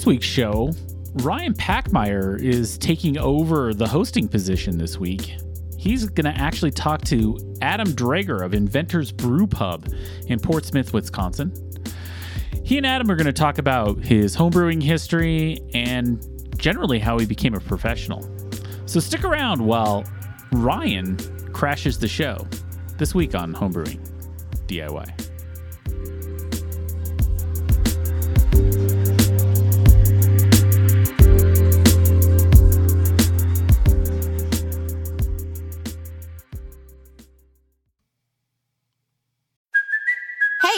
This week's show, Ryan Packmeyer is taking over the hosting position this week. He's going to actually talk to Adam Drager of Inventors Brew Pub in Portsmouth, Wisconsin. He and Adam are going to talk about his homebrewing history and generally how he became a professional. So stick around while Ryan crashes the show this week on Homebrewing DIY.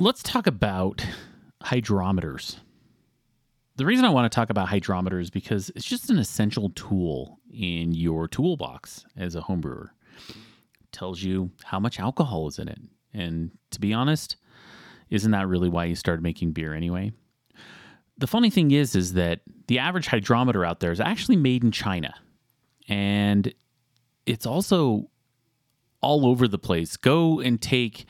Let's talk about hydrometers. The reason I want to talk about hydrometers is because it's just an essential tool in your toolbox as a homebrewer. Tells you how much alcohol is in it. And to be honest, isn't that really why you started making beer anyway? The funny thing is is that the average hydrometer out there is actually made in China. And it's also all over the place. Go and take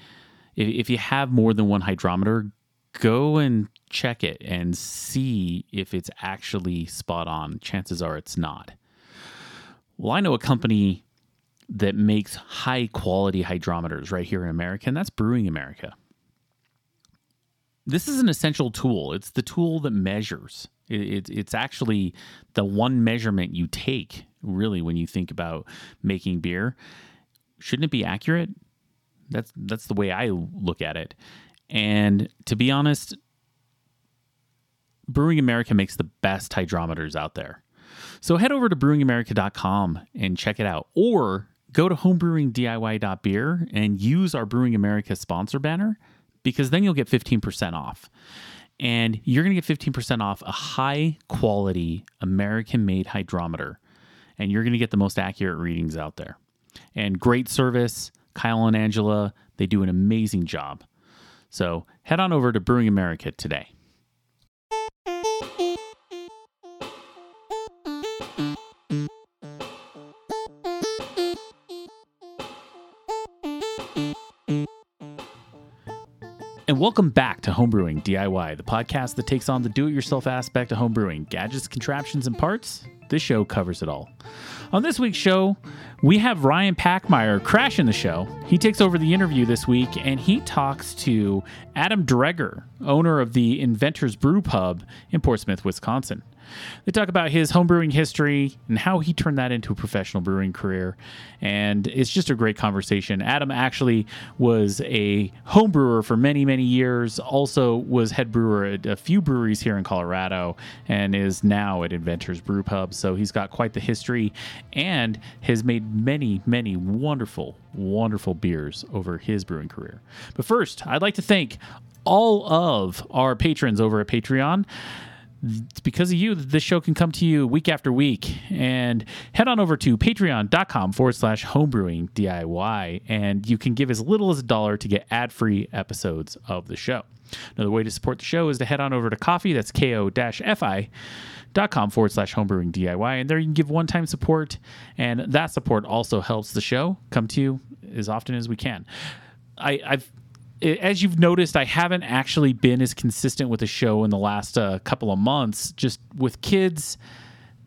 if, if you have more than one hydrometer, go and check it and see if it's actually spot on. Chances are it's not. Well, I know a company that makes high quality hydrometers right here in America, and that's Brewing America. This is an essential tool. It's the tool that measures. It, it, it's actually the one measurement you take, really, when you think about making beer. Shouldn't it be accurate? That's that's the way I look at it. And to be honest, Brewing America makes the best hydrometers out there. So head over to brewingamerica.com and check it out or go to homebrewingdiy.beer and use our Brewing America sponsor banner because then you'll get 15% off. And you're going to get 15% off a high quality American made hydrometer. And you're going to get the most accurate readings out there. And great service. Kyle and Angela, they do an amazing job. So head on over to Brewing America today. And welcome back to Homebrewing DIY, the podcast that takes on the do it yourself aspect of homebrewing gadgets, contraptions, and parts. This show covers it all. On this week's show, we have Ryan Packmeyer crashing the show. He takes over the interview this week and he talks to Adam Dreger, owner of the Inventors Brew Pub in Portsmouth, Wisconsin. They talk about his homebrewing history and how he turned that into a professional brewing career. And it's just a great conversation. Adam actually was a home brewer for many, many years, also was head brewer at a few breweries here in Colorado, and is now at Inventors Brew Pub. So he's got quite the history and has made many, many wonderful, wonderful beers over his brewing career. But first, I'd like to thank all of our patrons over at Patreon. It's because of you that this show can come to you week after week. And head on over to patreon.com forward slash homebrewing DIY, and you can give as little as a dollar to get ad free episodes of the show. Another way to support the show is to head on over to coffee, that's ko fi dot com forward slash homebrewing DIY. And there you can give one time support. And that support also helps the show come to you as often as we can. I, I've as you've noticed, I haven't actually been as consistent with the show in the last uh, couple of months, just with kids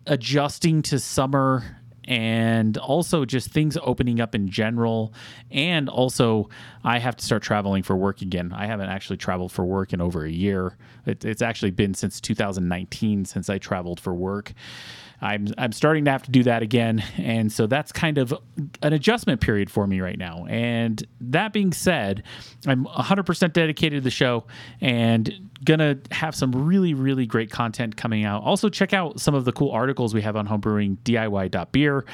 adjusting to summer and also just things opening up in general. And also, I have to start traveling for work again. I haven't actually traveled for work in over a year. It, it's actually been since 2019 since I traveled for work. I'm I'm starting to have to do that again, and so that's kind of an adjustment period for me right now. And that being said, I'm 100% dedicated to the show and gonna have some really really great content coming out. Also, check out some of the cool articles we have on homebrewing DIY.beer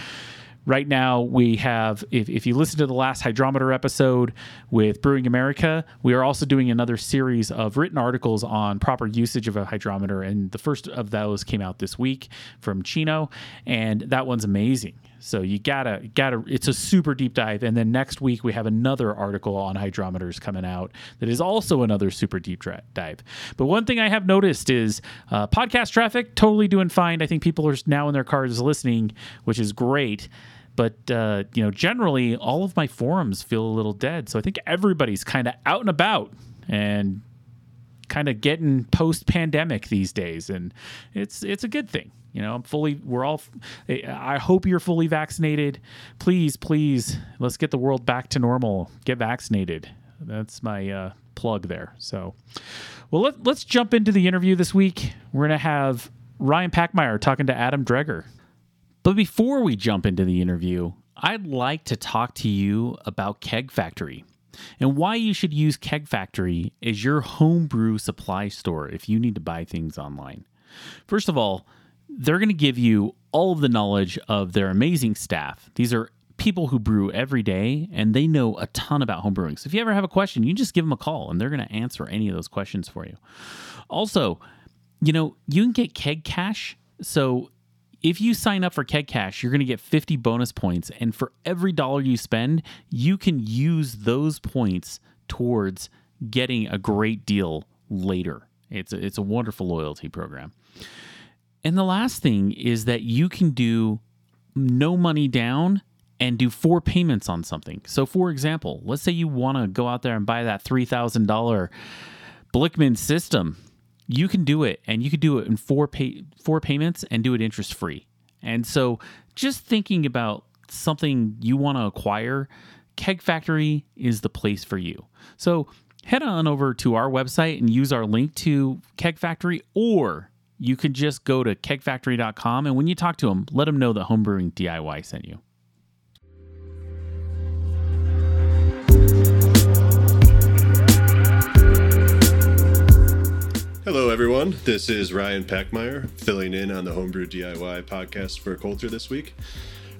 right now we have if, if you listen to the last hydrometer episode with brewing america we are also doing another series of written articles on proper usage of a hydrometer and the first of those came out this week from chino and that one's amazing. So you gotta gotta it's a super deep dive and then next week we have another article on hydrometers coming out that is also another super deep dive. But one thing i have noticed is uh, podcast traffic totally doing fine. I think people are now in their cars listening which is great but uh, you know generally all of my forums feel a little dead. So i think everybody's kind of out and about and kind of getting post pandemic these days and it's it's a good thing you know? I'm fully we're all i hope you're fully vaccinated. Please please let's get the world back to normal. Get vaccinated. That's my uh, plug there. So well let, let's jump into the interview this week. We're to have ryan packmeyer talking to adam dreger but before we jump into the interview, I'd like to talk to you about Keg Factory and why you should use Keg Factory as your homebrew supply store if you need to buy things online. First of all, they're going to give you all of the knowledge of their amazing staff. These are people who brew every day and they know a ton about homebrewing. So if you ever have a question, you just give them a call and they're going to answer any of those questions for you. Also, you know, you can get keg cash. So if you sign up for Keg Cash, you're going to get 50 bonus points. And for every dollar you spend, you can use those points towards getting a great deal later. It's a, it's a wonderful loyalty program. And the last thing is that you can do no money down and do four payments on something. So, for example, let's say you want to go out there and buy that $3,000 Blichmann system you can do it and you can do it in four pay four payments and do it interest free. And so just thinking about something you want to acquire, Keg Factory is the place for you. So head on over to our website and use our link to Keg Factory or you can just go to kegfactory.com and when you talk to them, let them know that Homebrewing DIY sent you. Hello, everyone. This is Ryan Packmeyer filling in on the Homebrew DIY podcast for Coulter this week.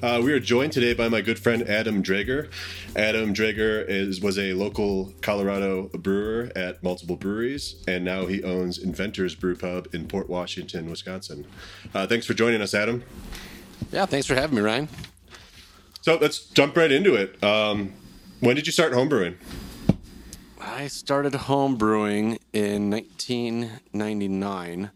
Uh, we are joined today by my good friend Adam Drager. Adam Drager is was a local Colorado brewer at multiple breweries, and now he owns Inventors Brew Pub in Port Washington, Wisconsin. Uh, thanks for joining us, Adam. Yeah, thanks for having me, Ryan. So let's jump right into it. Um, when did you start homebrewing? I started home brewing in 1999,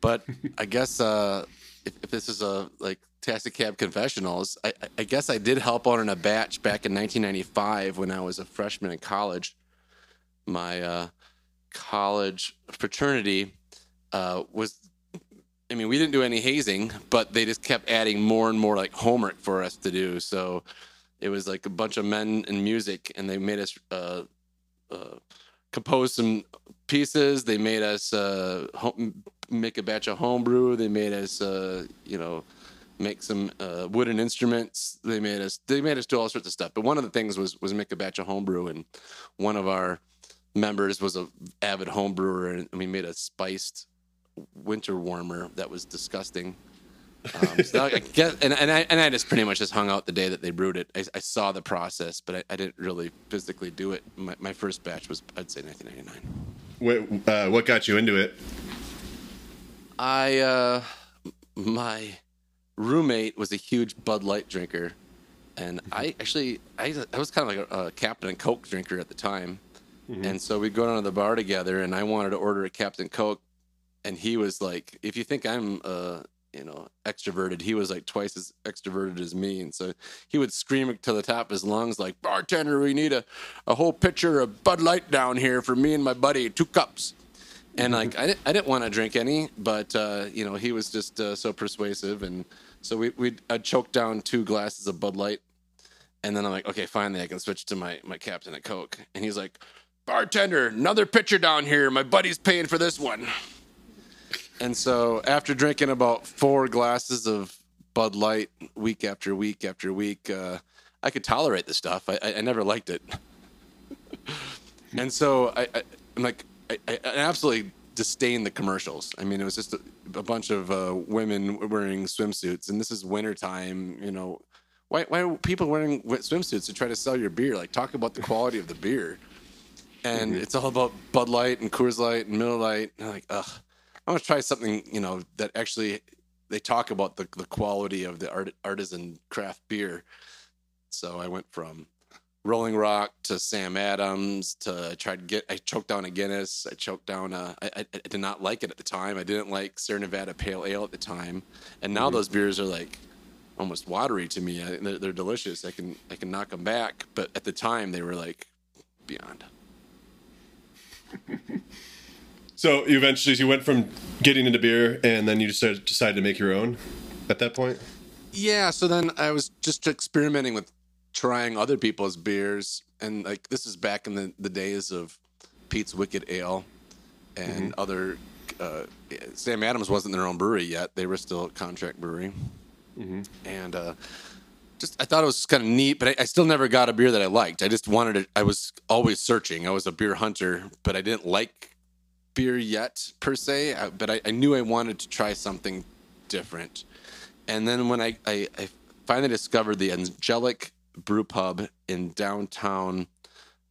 but I guess uh, if, if, this is a like taxi cab confessionals, I, I, guess I did help out in a batch back in 1995 when I was a freshman in college. My uh, college fraternity uh, was. I mean, we didn't do any hazing, but they just kept adding more and more like homework for us to do. So it was like a bunch of men in music, and they made us uh, composed some pieces. They made us uh, make a batch of homebrew. They made us, uh, you know, make some uh, wooden instruments. They made us they made us do all sorts of stuff. But one of the things was was make a batch of homebrew, and one of our members was a avid homebrewer, and we made a spiced winter warmer that was disgusting. Um, so I guess, and, and I and I just pretty much just hung out the day that they brewed it. I, I saw the process, but I, I, didn't really physically do it. My, my, first batch was, I'd say, 1999. Wait, uh, what got you into it? I uh, my roommate was a huge Bud Light drinker, and I actually I, I was kind of like a, a Captain and Coke drinker at the time, and so we'd go down to the bar together, and I wanted to order a Captain Coke, and he was like, "If you think I'm uh you know extroverted, he was like twice as extroverted as me, and so he would scream to the top of his lungs like, "Bartender, we need a a whole pitcher of Bud Light down here for me and my buddy, two cups." and like I didn't, I didn't want to drink any, but uh, you know he was just uh, so persuasive, and so we we I choked down two glasses of Bud Light, and then I'm like, okay, finally I can switch to my my Captain at Coke, and he's like, bartender, another pitcher down here, my buddy's paying for this one, and so after drinking about four glasses of Bud Light week after week after week, uh, I could tolerate the stuff. I, I, I never liked it, and so I, I'm like. I, I absolutely disdain the commercials. I mean, it was just a, a bunch of uh, women wearing swimsuits, and this is wintertime. You know, why why are people wearing swimsuits to try to sell your beer? Like, talk about the quality of the beer. And it's all about Bud Light and Coors Light and Miller Light. And I'm like, ugh, I want to try something, you know, that actually they talk about the, the quality of the art, artisan craft beer. So I went from Rolling Rock to Sam Adams to I tried to get I choked down a Guinness. I choked down a, I, I, I did not like it at the time. I didn't like Sierra Nevada Pale Ale at the time, and now mm-hmm. those beers are like almost watery to me. I, they're, they're delicious. I can I can knock them back, but at the time they were like beyond. So you eventually you went from getting into beer, and then you just started, decided to make your own. At that point, Yeah, so then I was just experimenting with trying other people's beers, and like this is back in the, the days of Pete's Wicked Ale and other. Uh, Sam Adams wasn't their own brewery yet; they were still a contract brewery, and uh, just I thought it was kind of neat. But I, I still never got a beer that I liked. I just wanted it. I was always searching. I was a beer hunter, but I didn't like beer yet per se. But I, I knew I wanted to try something different. And then when I, I, I finally discovered the Angelic Brew Pub in downtown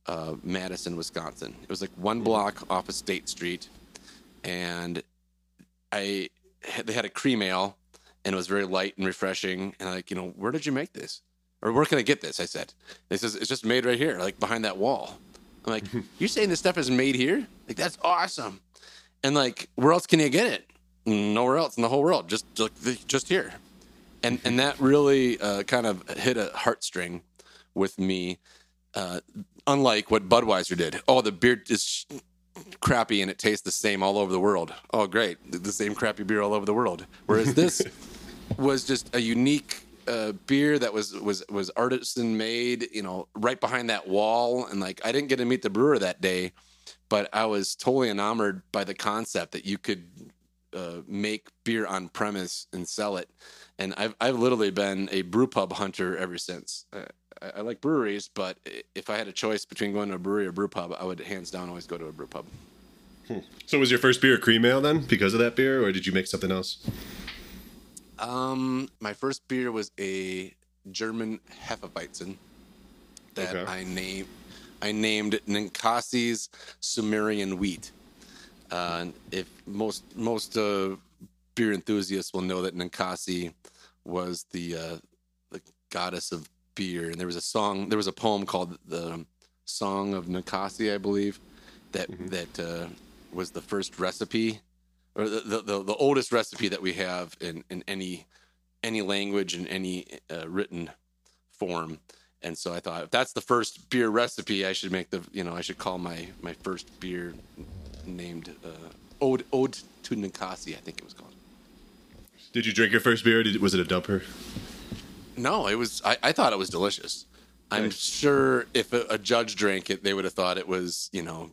uh, Madison, Wisconsin, it was like one block off of State Street, and I they had a cream ale, and it was very light and refreshing. And I'm like, you know, where did you make this, or where can I get this? I said. They says it's just made right here, like behind that wall. I'm like, you're saying this stuff is made here? Like that's awesome. And like, where else can you get it? Nowhere else in the whole world. Just like just here. And and that really uh, kind of hit a heartstring with me. Uh, unlike what Budweiser did. Oh, the beer is crappy and it tastes the same all over the world. Oh, great, the same crappy beer all over the world. Whereas this was just a unique uh, beer that was was was artisan made. You know, right behind that wall, and like I didn't get to meet the brewer that day, but I was totally enamored by the concept that you could uh, make beer on premise and sell it. And I've I've literally been a brew pub hunter ever since. Uh, I, I like breweries, but if I had a choice between going to a brewery or brew pub, I would hands down always go to a brew pub. so was your first beer cream ale then because of that beer, or did you make something else? Um, my first beer was a German Hefeweizen that Okay. I named I named Ninkasi's Sumerian wheat. Uh, if most most uh, beer enthusiasts will know that Ninkasi was the uh, the goddess of beer, and there was a song, there was a poem called the Song of Ninkasi, I believe, that that uh, was the first recipe or the, the, the, the oldest recipe that we have in, in any any language in any uh, written form. And so I thought if that's the first beer recipe, I should make the you know I should call my my first beer named uh, Ode Ode to Ninkasi, I think it was called. Did you drink your first beer? Or did, was it a dumper? No, it was. I, I thought it was delicious. I'm Nice. sure if a, a judge drank it, they would have thought it was, you know,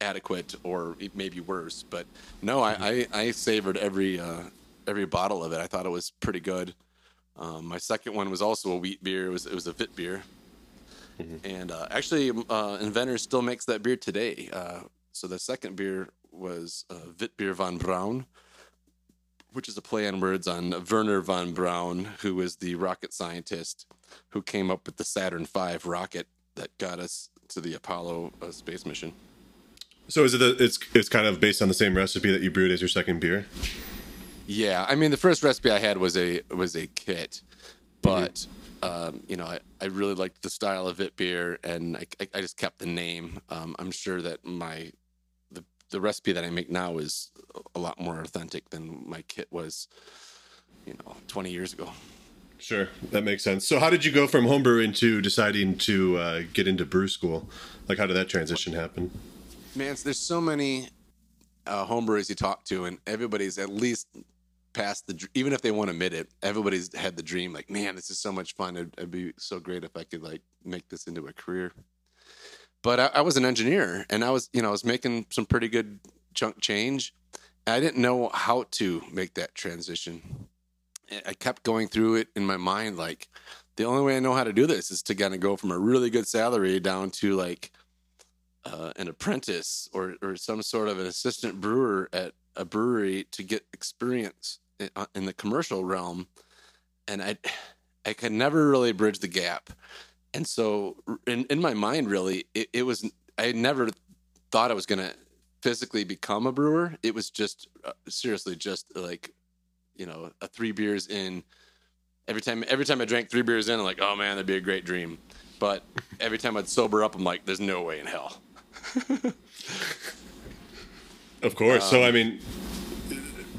adequate or maybe worse. But no, I, I, I savored every uh, every bottle of it. I thought it was pretty good. Um, my second one was also a wheat beer. It was it was a Wit beer, and uh, actually, uh, Inventor still makes that beer today. Uh, so the second beer was uh, Wit beer von Braun which is a play on words on Wernher von Braun, who was the rocket scientist who came up with the Saturn V rocket that got us to the Apollo uh, space mission. So is it the, it's it's kind of based on the same recipe that you brewed as your second beer? Yeah, I mean the first recipe I had was a was a kit, but um, you know I, I really liked the style of it beer, and I, I, I just kept the name. Um, I'm sure that my the the recipe that I make now is a lot more authentic than my kit was, you know, 20 years ago. Sure, that makes sense. So how did you go from homebrewing to deciding to uh, get into brew school? Like how did that transition happen? Man, there's so many uh, homebrewers you talk to, and everybody's at least past the even if they won't admit it, everybody's had the dream. Like, man, this is so much fun. It'd, it'd be so great if I could like make this into a career. But I, I was an engineer, and I was, you know, I was making some pretty good chunk change. I didn't know how to make that transition. I kept going through it in my mind, like the only way I know how to do this is to kind of go from a really good salary down to like uh, an apprentice or, or some sort of an assistant brewer at a brewery to get experience in, uh, in the commercial realm. And I, I could never really bridge the gap. And so in, in my mind, really, it, it was, I never thought I was going to physically become a brewer. It was just uh, seriously just like, you know, a three beers in every time, every time I drank three beers in, I'm like, oh man, that'd be a great dream. But every time I'd sober up, I'm like, there's no way in hell. Of course. so I mean,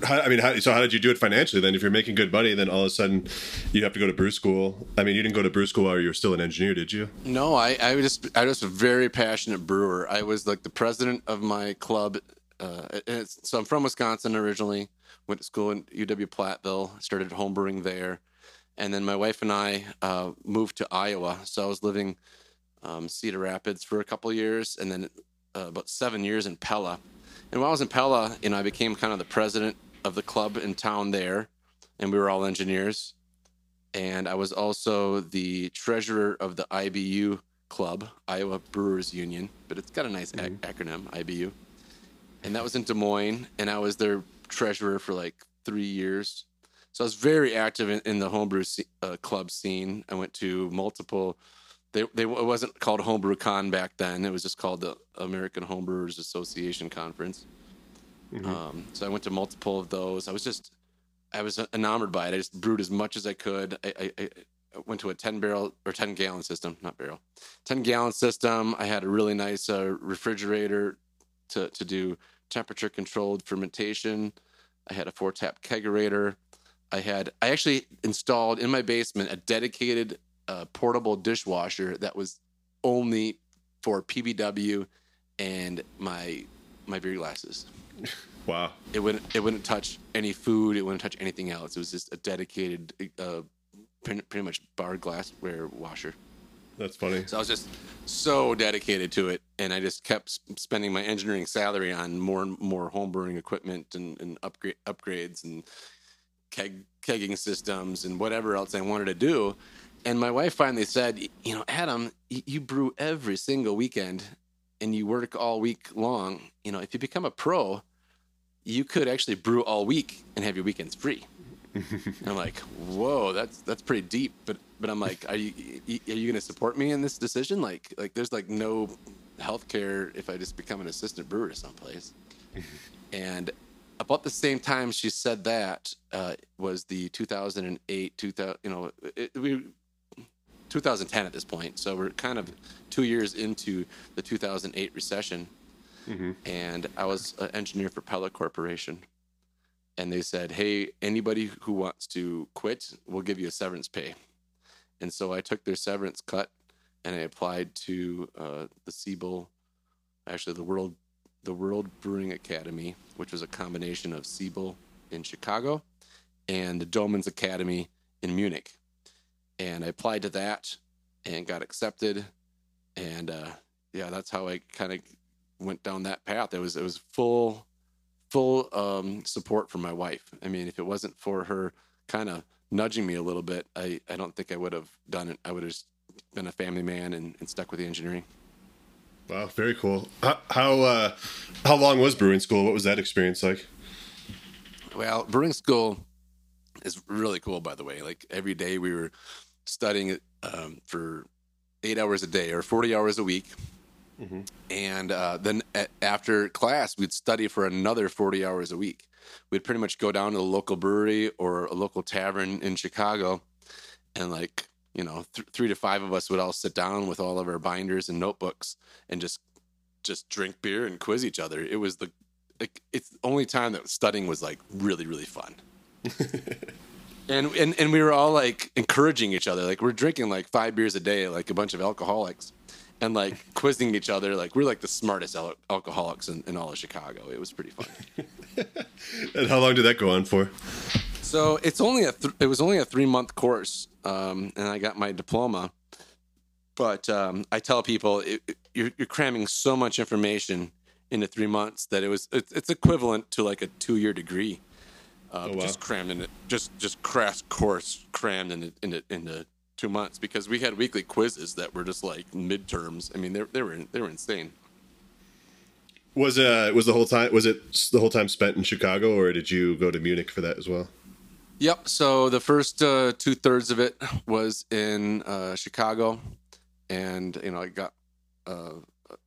how, I mean, how, so how did you do it financially then? If you're making good money, then all of a sudden you have to go to brew school. I mean, you didn't go to brew school while you were still an engineer, did you? No, I, I was just I was a very passionate brewer. I was like the president of my club. Uh, so I'm from Wisconsin originally. Went to school in UW Platteville. Started homebrewing there, and then my wife and I uh, moved to Iowa. So I was living um, Cedar Rapids for a couple years, and then uh, about seven years in Pella. And while I was in Pella, you know, I became kind of the president of the club in town there, and we were all engineers. And I was also the treasurer of the IBU club, Iowa Brewers Union, but it's got a nice ac- acronym, IBU. And that was in Des Moines, and I was their treasurer for like three years. So I was very active in, in the homebrew sce- uh, club scene. I went to multiple. They, they it wasn't called Homebrew Con back then. It was just called the American Homebrewers Association Conference. Um, so I went to multiple of those. I was just, I was enamored by it. I just brewed as much as I could. I, I, I went to a 10 barrel or 10 gallon system, not barrel, 10 gallon system. I had a really nice uh, refrigerator to, to do temperature controlled fermentation. I had a four tap kegerator. I had, I actually installed in my basement a dedicated uh, portable dishwasher that was only for PBW and my my beer glasses. Wow. It wouldn't it wouldn't touch any food. It wouldn't touch anything else. It was just a dedicated, uh, pretty, pretty much bar glassware washer. That's funny. So I was just so dedicated to it, and I just kept spending my engineering salary on more and more homebrewing equipment and, and upgrade upgrades and keg kegging systems and whatever else I wanted to do. And my wife finally said, "You know, Adam, you brew every single weekend, and you work all week long. You know, if you become a pro, you could actually brew all week and have your weekends free." I'm like, whoa, that's that's pretty deep. But but I'm like, are you are you going to support me in this decision? Like like there's like no health care if I just become an assistant brewer someplace. and about the same time she said that uh, was the 2008 2000 you know it, we 2010 at this point so we're kind of two years into the 2008 recession and i was an engineer for pella corporation and they said, "Hey, anybody who wants to quit, we'll give you a severance pay." And so I took their severance cut, and I applied to uh, the Siebel, actually the World, the World Brewing Academy, which was a combination of Siebel in Chicago and the Doemens Academy in Munich. And I applied to that and got accepted, and uh, yeah, that's how I kind of went down that path. It was it was full full um, support from my wife. I mean, if it wasn't for her kind of nudging me a little bit, I, I don't think I would have done it. I would have been a family man and, and stuck with the engineering. Wow, very cool. How how, uh, how long was brewing school? What was that experience like? Well, brewing school is really cool, by the way. Like every day we were studying um, for eight hours a day or 40 hours a week. And uh, then after class, we'd study for another 40 hours a week. We'd pretty much go down to the local brewery or a local tavern in Chicago, and like you know, th- three to five of us would all sit down with all of our binders and notebooks and just just drink beer and quiz each other. It was the like, it's the only time that studying was like really really fun. and, and and we were all like encouraging each other. Like we're drinking like five beers a day, like a bunch of alcoholics, and like quizzing each other. Like we're like the smartest al- alcoholics in, in all of Chicago. It was pretty fun. And how long did that go on for? So it's only a th- it was only a three month course, um, and I got my diploma. But um, I tell people it, it- you're, you're cramming so much information into three months that it was it's, it's equivalent to like a two year degree. Uh, Oh, wow. Just crammed in it, just just crash course crammed in it, in it, into two months because we had weekly quizzes that were just like midterms. I mean, they they were they were insane. Was uh was the whole time was it the whole time spent in Chicago or did you go to Munich for that as well? Yep. So the first uh, two thirds of it was in uh, Chicago, and you know I got uh,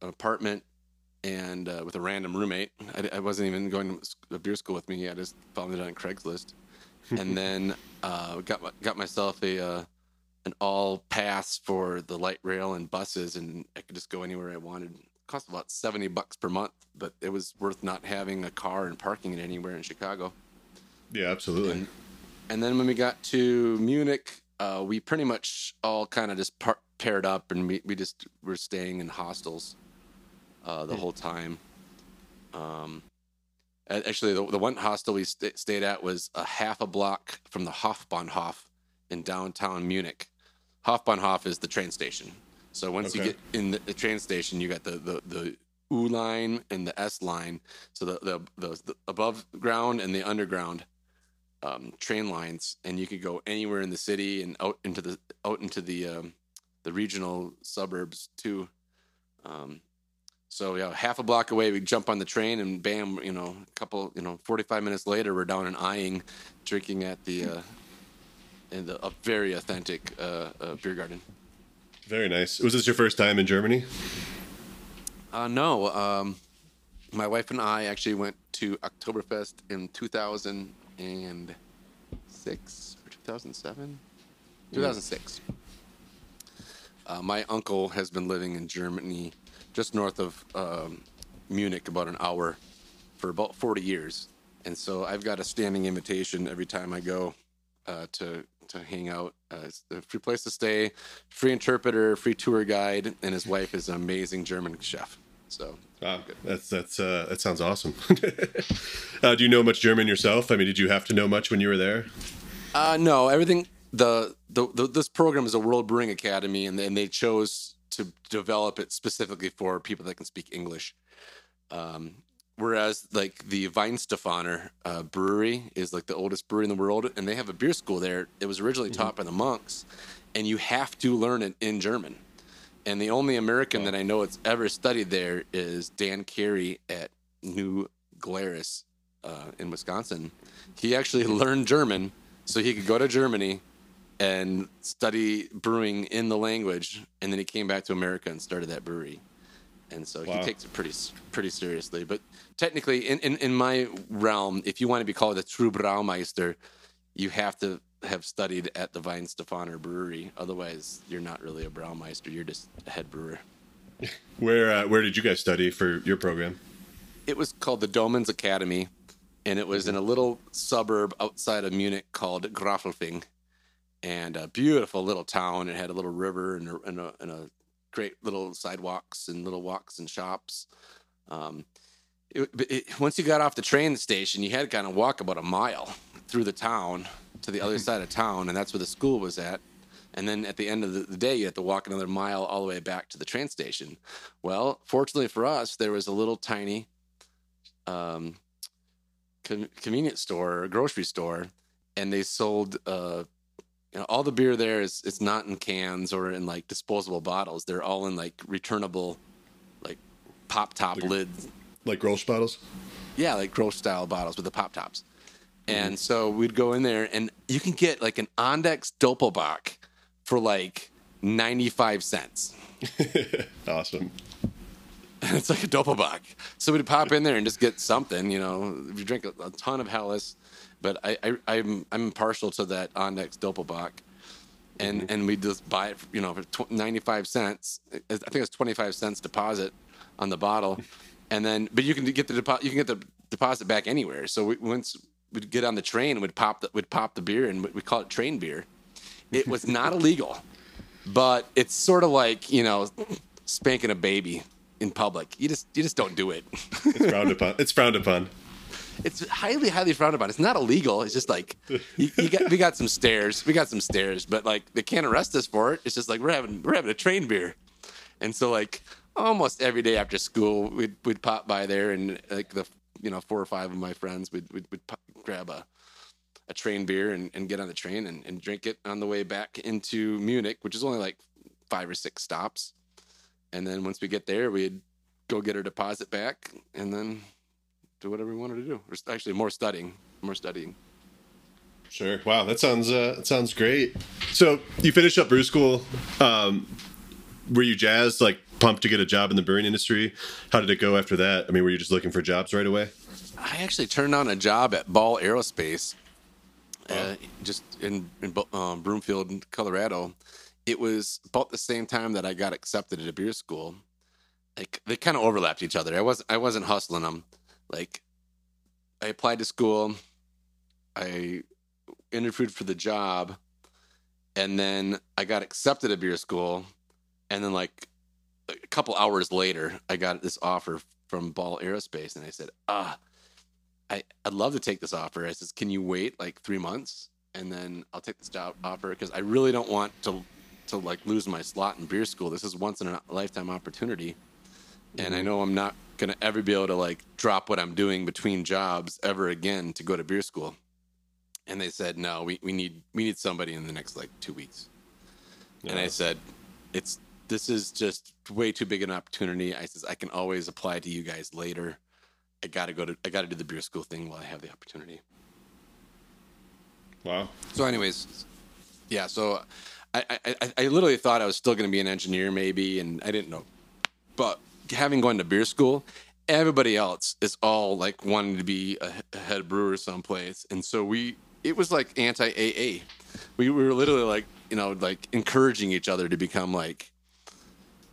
an apartment and uh, with a random roommate. I, I wasn't even going to beer school with me. I just found it on Craigslist, and then uh, got got myself a uh, an all pass for the light rail and buses, and I could just go anywhere I wanted. It cost about seventy bucks per month, but it was worth not having a car and parking it anywhere in Chicago. Yeah, absolutely. And, and then when we got to Munich, uh, we pretty much all kind of just par- paired up and we, we just were staying in hostels uh, the whole time. Um, actually, the, the one hostel we sta stayed at was a half a block from the Hauptbahnhof in downtown Munich. Hauptbahnhof is the train station. So once you get in the, the train station, you got the, the, the U line and the S line. So the, the, the, the above ground and the underground um, train lines, and you could go anywhere in the city and out into the out into the um, the regional suburbs too. Um, so yeah, half a block away, we jump on the train, and bam, you know, a couple, you know, forty five minutes later, we're down in Aying, drinking at the uh, in the, a very authentic uh, uh, beer garden. Very nice. Was this your first time in Germany? Uh, no, um, my wife and I actually went to Oktoberfest in 2006 or 2007? 2006. Uh, my uncle has been living in Germany, just north of um, Munich, about an hour, for about 40 years. And so I've got a standing invitation every time I go uh, to to hang out. Uh, it's a free place to stay, free interpreter, free tour guide, and his wife is an amazing German chef. So Wow, that's that's uh, that sounds awesome. uh, do you know much German yourself? I mean, did you have to know much when you were there? Uh, no, everything. The, the the this program is a World Brewing Academy, and, and they chose to develop it specifically for people that can speak English. Um, whereas, like the Weihenstephaner uh, brewery is like the oldest brewery in the world, and they have a beer school there. It was originally taught by the monks, and you have to learn it in German. And the only American that I know that's ever studied there is Dan Carey at New Glarus uh, in Wisconsin. He actually learned German so he could go to Germany and study brewing in the language, and then he came back to America and started that brewery. And so Wow. he takes it pretty pretty seriously. But technically, in, in, in my realm, if you want to be called a true Braumeister, you have to have studied at the Weihenstephaner Brewery. Otherwise, you're not really a Braumeister. You're just a head brewer. Where uh, where did you guys study for your program? It was called the Doemens Academy, and it was in a little suburb outside of Munich called Grafelfing, and a beautiful little town. It had a little river and a, and a, and a great little sidewalks and little walks and shops. Um, it, it, once you got off the train station, you had to kind of walk about a mile through the town to the other side of town, and that's where the school was at. And then at the end of the, the day, you had to walk another mile all the way back to the train station. Well, fortunately for us, there was a little tiny um, con- convenience store or grocery store, and they sold uh, you know, all the beer there is it's not in cans or in like disposable bottles. They're all in like returnable, like pop top lids. Like Grolsch bottles? Yeah, like Grolsch style bottles with the pop tops. Mm-hmm. And so we'd go in there, and you can get like an Andechs Doppelbock for like ninety five cents. Awesome. and it's like a doppelbock. So we'd pop in there and just get something, you know. if you drink a, a ton of Helles, but I, I I'm I'm partial to that Andechs doppelbock. And mm-hmm. and we just buy it, you know, for tw- 95 cents. I I think it's 25 cents deposit on the bottle, and then but you can get the deposit you can get the deposit back anywhere. So we, once we'd get on the train, we'd pop the we'd pop the beer and we call it train beer. It was not illegal, but it's sort of like you know spanking a baby in public. You just you just don't do it. It's frowned upon. It's frowned upon. It's highly highly frowned upon. It's not illegal. It's just like you, you got we got some stairs. We got some stairs, but like they can't arrest us for it. It's just like we're having we're having a train beer, and so like almost every day after school we'd we'd pop by there and like the you know four or five of my friends we'd we'd, we'd pop, grab a a train beer and, and get on the train and, and drink it on the way back into Munich, which is only like five or six stops. And then once we get there, we'd go get our deposit back and then do whatever we wanted to do. Or actually, more studying, more studying. Sure. Wow, that sounds uh, that sounds great. So you finished up brew school. Um, were you jazzed, like pumped to get a job in the brewing industry? How did it go after that? I mean, were you just looking for jobs right away? I actually turned on a job at Ball Aerospace, uh, just in, in um, Broomfield, Colorado. It was about the same time that I got accepted at a beer school. Like they kind of overlapped each other. I wasn't I wasn't hustling them. Like I applied to school, I interviewed for the job, and then I got accepted at beer school, and then like a couple hours later, I got this offer from Ball Aerospace, and I said, ah. I, I'd love to take this offer. I says, can you wait like three months and then I'll take this job offer because I really don't want to to like lose my slot in beer school. This is once in a lifetime opportunity, and I mm-hmm. know I'm not gonna ever be able to like drop what I'm doing between jobs ever again to go to beer school. And they said, no, we, we need we need somebody in the next like two weeks. And I said, it's this is just way too big an opportunity. I says I can always apply to you guys later. I gotta go to I gotta do the beer school thing while I have the opportunity. Wow. So, anyways, yeah. So, I I, I- I literally thought I was still going to be an engineer, maybe, and I didn't know. But having gone to beer school, everybody else is all like wanting to be a, a head brewer someplace, and so we it was like anti AA. We, we were literally like you know like encouraging each other to become like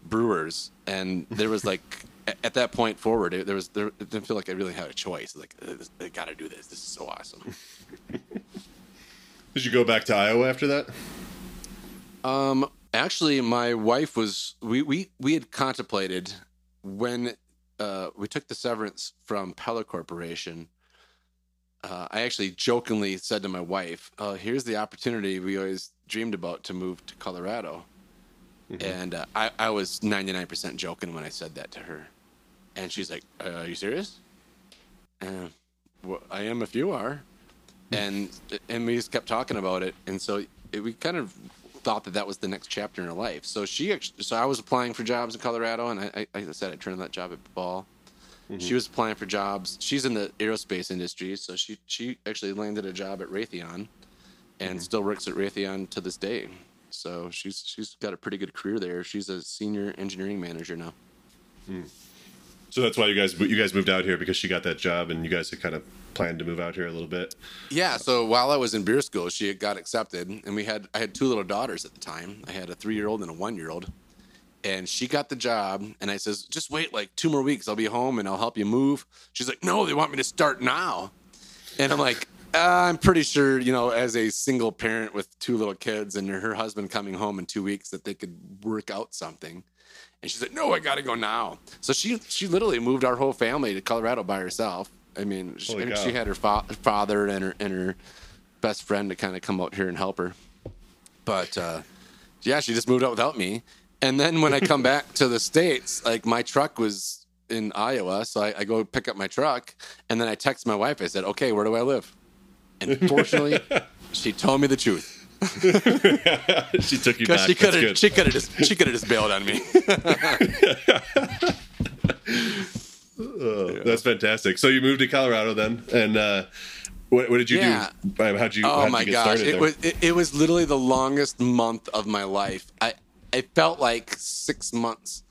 brewers, and there was like. At that point forward, it, there was there it didn't feel like I really had a choice. Like "Uh, I got to do this. This is so awesome. Did you go back to Iowa after that? Um, actually, my wife was we we we had contemplated when uh, we took the severance from Pella Corporation. Uh, I actually jokingly said to my wife, uh, "Here's the opportunity we always dreamed about to move to Colorado," and uh, I I was 99% joking when I said that to her, and she's like, uh, "Are you serious?" Uh, well, I am if you are. And and we just kept talking about it. And so it, we kind of thought that that was the next chapter in her life. So she actually so i was applying for jobs in colorado and i, I, I said i turned that job at ball. She mm-hmm. was applying for jobs. She's in the aerospace industry so she she actually landed a job at raytheon and mm-hmm. still works at raytheon to this day. So she's she's got a pretty good career there. She's a senior engineering manager now. Hmm. So that's why you guys you guys moved out here because she got that job and you guys had kind of planned to move out here a little bit. Yeah, so while I was in beer school, she got accepted, and we had I had two little daughters at the time. I had a three year old and a one year old, and she got the job. And I says, just wait like two more weeks, I'll be home and I'll help you move. She's like, no, they want me to start now, and I'm like. Uh, I'm pretty sure, you know, as a single parent with two little kids and her husband coming home in two weeks, that they could work out something. And she said, "No, I got to go now." So she she literally moved our whole family to Colorado by herself. I mean, she, Holy I mean, cow. she had her fa- father and her and her best friend to kind of come out here and help her. But uh, yeah, she just moved out without me. And then when I come back to the states, like my truck was in Iowa, so I, I go pick up my truck, and then I text my wife. I said, "Okay, where do I live?" And fortunately, she told me the truth she took you back. she could have she could have just she could have just bailed on me. Oh, That's fantastic. So you moved to Colorado then, and uh, what, what did you Yeah. do? How'd you? Oh how'd my you get gosh, started it there? was it, it was literally the longest month of my life. I it felt like six months.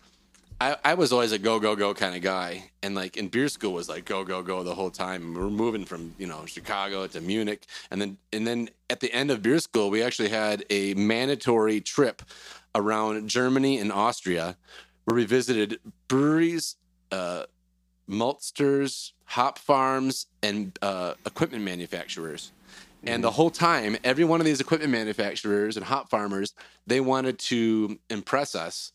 I, I was always a go go go kind of guy, and like in beer school was like go go go the whole time. We We're moving from you know Chicago to Munich, and then and then at the end of beer school, we actually had a mandatory trip around Germany and Austria, where we visited breweries, uh, maltsters, hop farms, and uh, equipment manufacturers. And the whole time, every one of these equipment manufacturers and hop farmers, they wanted to impress us.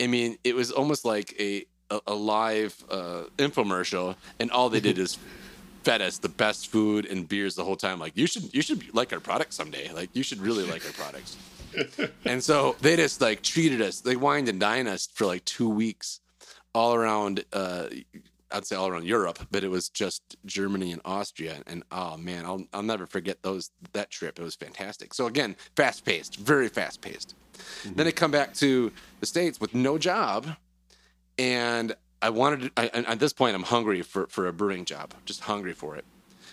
I mean, it was almost like a a, a live uh, infomercial, and all they did is fed us the best food and beers the whole time. Like you should you should like our product someday. Like you should really like our products. and so they just like treated us. They wined and dined us for like two weeks, all around. Uh, I'd say all around Europe, but it was just Germany and Austria. And oh man, I'll I'll never forget those that trip. It was fantastic. So again, fast paced, very fast paced. Mm-hmm. Then I come back to the states with no job, and I wanted. To, I, at this point, I'm hungry for for a brewing job. Just hungry for it.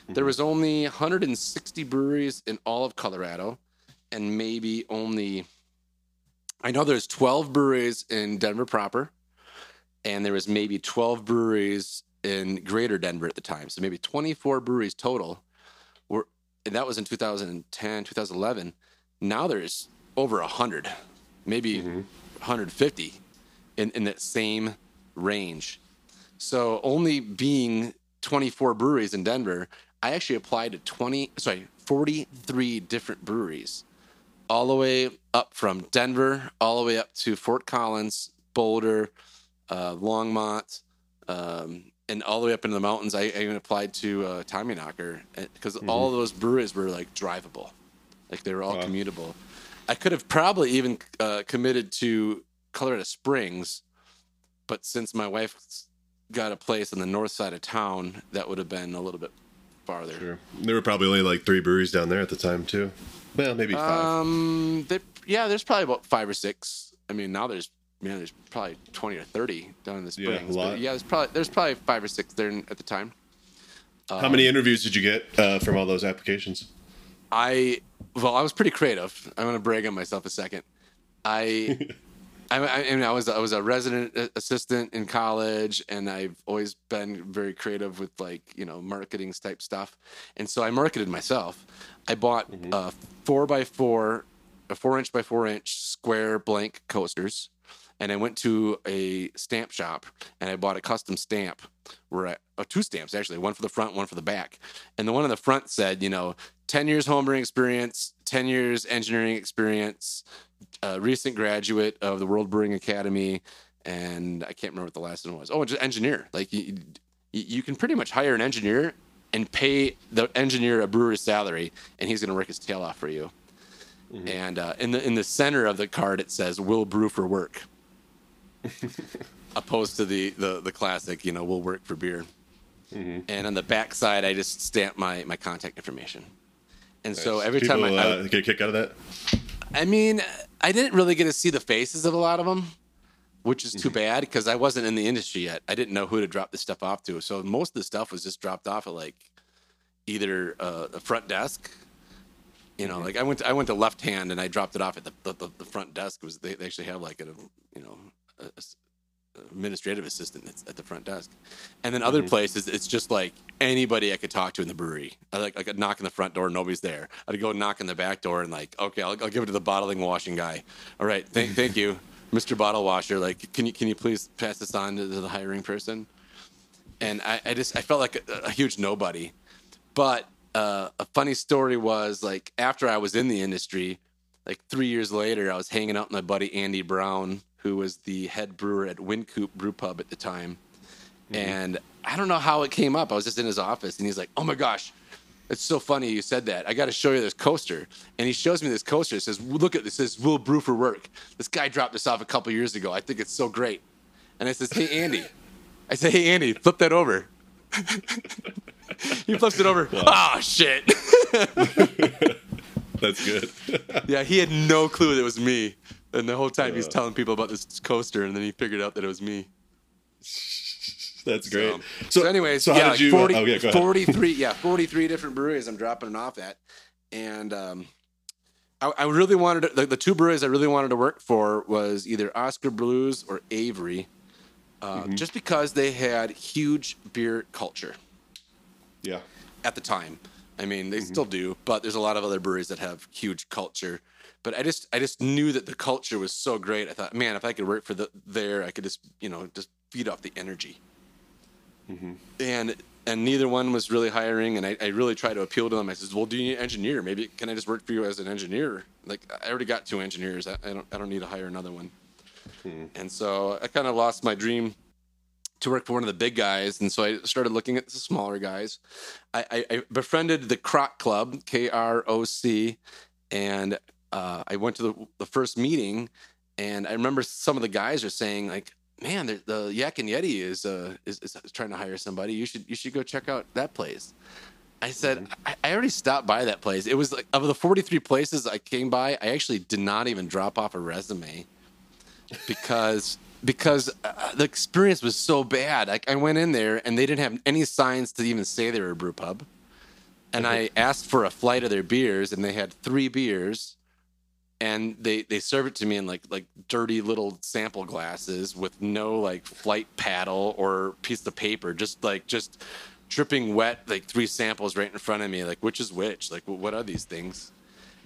Mm-hmm. There was only 160 breweries in all of Colorado, and maybe only. I know there's 12 breweries in Denver proper, and there was maybe 12 breweries in Greater Denver at the time. So maybe 24 breweries total. Were and that was in 2010, 2011. Now there's over 100, maybe mm-hmm. 150 in, in that same range. So only being 24 breweries in Denver, I actually applied to 20, sorry, 43 different breweries, all the way up from Denver, all the way up to Fort Collins, Boulder, uh, Longmont, um, and all the way up into the mountains. I, I even applied to uh, Tommyknocker because all of those breweries were like drivable, like they were all commutable. I could have probably even uh, committed to Colorado Springs, but since my wife got a place on the north side of town, that would have been a little bit farther. Sure. There were probably only like three breweries down there at the time too. Well, maybe five. Um, they, yeah, there's probably about five or six. I mean, now there's man, there's probably twenty or thirty down in the Yeah, a springs. lot. Yeah, there's probably there's probably five or six there at the time. How many interviews did you get uh, from all those applications? I well, I was pretty creative. I'm gonna brag on myself a second. I, I, mean, I was I was a resident assistant in college, and I've always been very creative with like you know marketing type stuff, and so I marketed myself. I bought uh, four by four, a four inch by four inch square blank coasters. And I went to a stamp shop and I bought a custom stamp where I, oh, two stamps actually, one for the front, one for the back. And the one on the front said, you know, 10 years homebrewing experience, 10 years engineering experience, uh, recent graduate of the World Brewing Academy. And I can't remember what the last one was. Oh, just engineer. Like you, you can pretty much hire an engineer and pay the engineer a brewer's salary, and he's going to work his tail off for you. And uh, in the in the center of the card, it says "Will brew for work," opposed to the the the classic, you know, we'll work for beer." And on the back side, I just stamp my my contact information. And so every People, time I, I uh, get a kick out of that. I mean, I didn't really get to see the faces of a lot of them, which is too bad because I wasn't in the industry yet. I didn't know who to drop this stuff off to. So most of the stuff was just dropped off at like either uh, a front desk. You know, like I went to, I went to left hand and I dropped it off at the the, the front desk. It was they, they actually have like a you know a, a s- administrative assistant that's at the front desk, and then other places it's just like anybody I could talk to in the brewery. I like I could knock on the front door, nobody's there. I'd go knock on the back door and like, okay, I'll, I'll give it to the bottling washing guy. All right, thank thank you, Mr. Bottle Washer. Like, can you can you please pass this on to the hiring person? And I, I just I felt like a, a huge nobody. But uh, a funny story was like after I was in the industry, like three years later, I was hanging out with my buddy Andy Brown, who was the head brewer at Wynkoop Brew Pub at the time. Mm-hmm. And I don't know how it came up. I was just in his office, and he's like, "Oh my gosh, it's so funny you said that. I got to show you this coaster." And he shows me this coaster. It says, "Look at this. It says Will Brew for Work." This guy dropped this off a couple years ago. I think it's so great. And I says, "Hey Andy," I say, "Hey Andy, flip that over." he flips it over. Oh shit. That's good. Yeah, he had no clue that it was me. And the whole time he's telling people about this coaster, and then he figured out that it was me. That's great. So, so anyways, so yeah, did like you? 40, oh yeah, 43, yeah, 43 different breweries I'm dropping it off at. And um, I, I really wanted to, the, the two breweries I really wanted to work for was either Oskar Blues or Avery. uh, just because they had huge beer culture Yeah. at the time. I mean, they still do, but there's a lot of other breweries that have huge culture. But I just, I just knew that the culture was so great. I thought, man, if I could work for the there, I could just, you know, just feed off the energy. Mm-hmm. And and neither one was really hiring, and I, I really tried to appeal to them. I said, well, do you need an engineer? Maybe can I just work for you as an engineer? Like I already got two engineers. I, I don't, I don't need to hire another one. Hmm. And so I kind of lost my dream to work for one of the big guys, and so I started looking at the smaller guys. I, I, I befriended the Croc Club, K R O C, and uh, I went to the, the first meeting, and I remember some of the guys are saying like, "Man, the, the Yak and Yeti is, uh, is is trying to hire somebody. You should you should go check out that place." I said, I, I already stopped by that place. It was like of the 43 places I came by, I actually did not even drop off a resume because because uh, the experience was so bad. Like I went in there and they didn't have any signs to even say they were a brew pub. And I asked for a flight of their beers, and they had three beers, and they they serve it to me in like like dirty little sample glasses with no like flight paddle or piece of paper, just like just dripping wet, like three samples right in front of me. Like which is which? Like what are these things?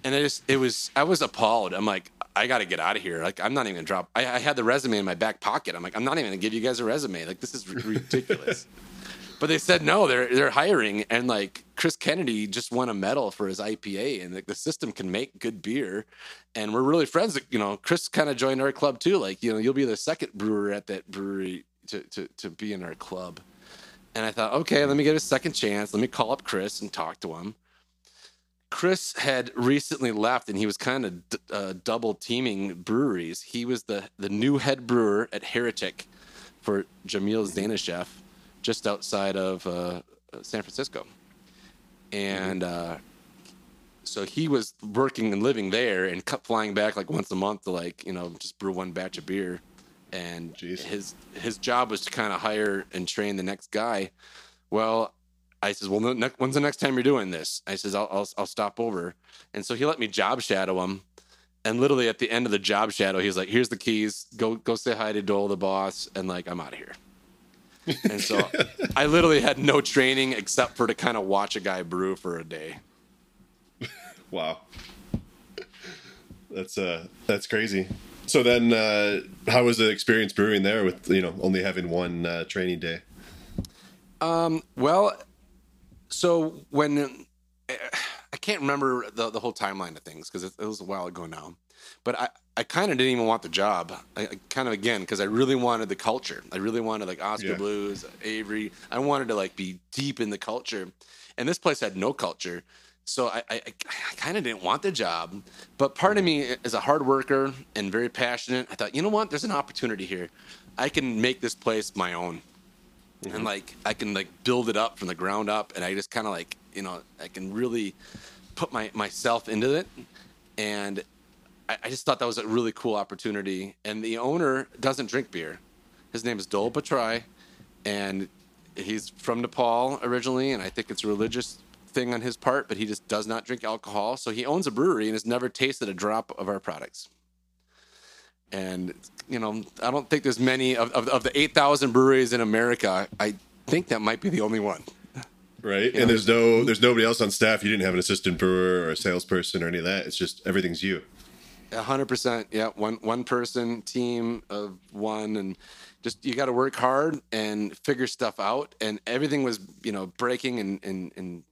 and I just it was I was appalled. I'm like, I got to get out of here. Like I'm not even gonna drop. I, I had the resume in my back pocket. I'm like, I'm not even gonna give you guys a resume. Like this is ridiculous. but they said no, they're they're hiring, and like Chris Kennedy just won a medal for his IPA, and like the system can make good beer, and we're really friends. You know, Chris kind of joined our club too. Like you know, you'll be the second brewer at that brewery to to to be in our club. And I thought, okay, let me get a second chance. Let me call up Chris and talk to him. Chris had recently left, and he was kind of d- uh, double teaming breweries. He was the the new head brewer at Heretic for Jamil Zainasheff, just outside of uh, San Francisco, and uh, so he was working and living there, and kept flying back like once a month to like you know just brew one batch of beer. And Jeez. his his job was to kind of hire and train the next guy. Well, I says, well, ne- when's the next time you're doing this? I says, I'll, I'll, I'll stop over. And so he let me job shadow him. And literally at the end of the job shadow, he's like, here's the keys. Go, go say hi to Dol, the boss. And like, I'm out of here. And so I literally had no training except for to kind of watch a guy brew for a day. Wow. That's uh that's crazy. So then uh how was the experience brewing there with you know only having one uh, training day? Um well, so when I can't remember the, the whole timeline of things because it, it was a while ago now, but I, I kind of didn't even want the job. I, I kind of again because I really wanted the culture. I really wanted like Oskar Yeah. Blues, Avery. I wanted to like be deep in the culture, and this place had no culture. So I, I, I kind of didn't want the job, but part of mm-hmm. me is a hard worker and very passionate. I thought, you know what? There's an opportunity here. I can make this place my own and mm-hmm. like I can like build it up from the ground up, and I just kind of like you know I can really put my myself into it, and I, I just thought that was a really cool opportunity. And the owner doesn't drink beer. His name is Dol Bhattarai, and he's from Nepal originally, and I think it's a religious thing on his part, but he just does not drink alcohol. So he owns a brewery and has never tasted a drop of our products. And you know, I don't think there's many of, of, of the 8,000 breweries in America. I think that might be the only one. Right? And there's no there's nobody else on staff. You didn't have an assistant brewer or a salesperson or any of that. It's just everything's you. Hundred percent. Yeah, one one person team of one, and just you got to work hard and figure stuff out. And everything was you know breaking and and, and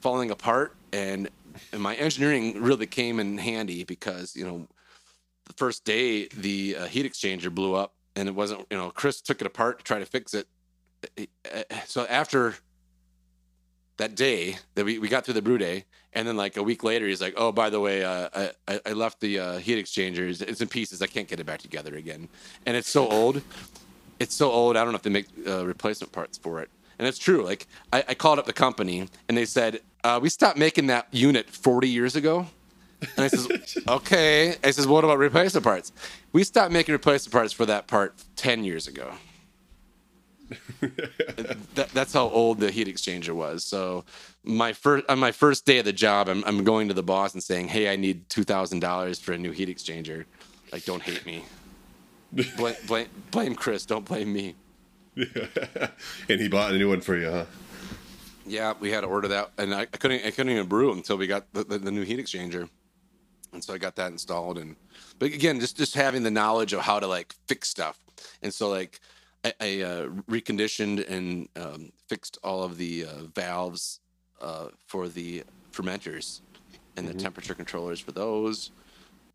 falling apart. And and my engineering really came in handy because you know the first day the uh, heat exchanger blew up, and it wasn't you know Chris took it apart to try to fix it. Eh, eh, eh, so after that day that we, we got through the brew day and then like a week later he's like oh by the way uh, I, I- left the uh, heat exchanger it's, it's in pieces i can't get it back together again and it's so old it's so old i don't know if they make uh, replacement parts for it and it's true like i, I called up the company and they said uh, we stopped making that unit 40 years ago and I says, okay. I says, what about replacement parts? We stopped making replacement parts for that part 10 years ago. that, that's how old the heat exchanger was. So my first on my first day of the job, I'm, I'm going to the boss and saying, "Hey, I need two thousand dollars for a new heat exchanger. Like, don't hate me." blame, blame, blame Chris. Don't blame me. and he bought a new one for you, huh? Yeah, we had to order that, and I, I couldn't. I couldn't even brew until we got the, the, the new heat exchanger, and so I got that installed. And but again, just just having the knowledge of how to like fix stuff, and so like I, I uh, reconditioned and um, fixed all of the uh, valves uh, for the fermenters and the temperature controllers for those.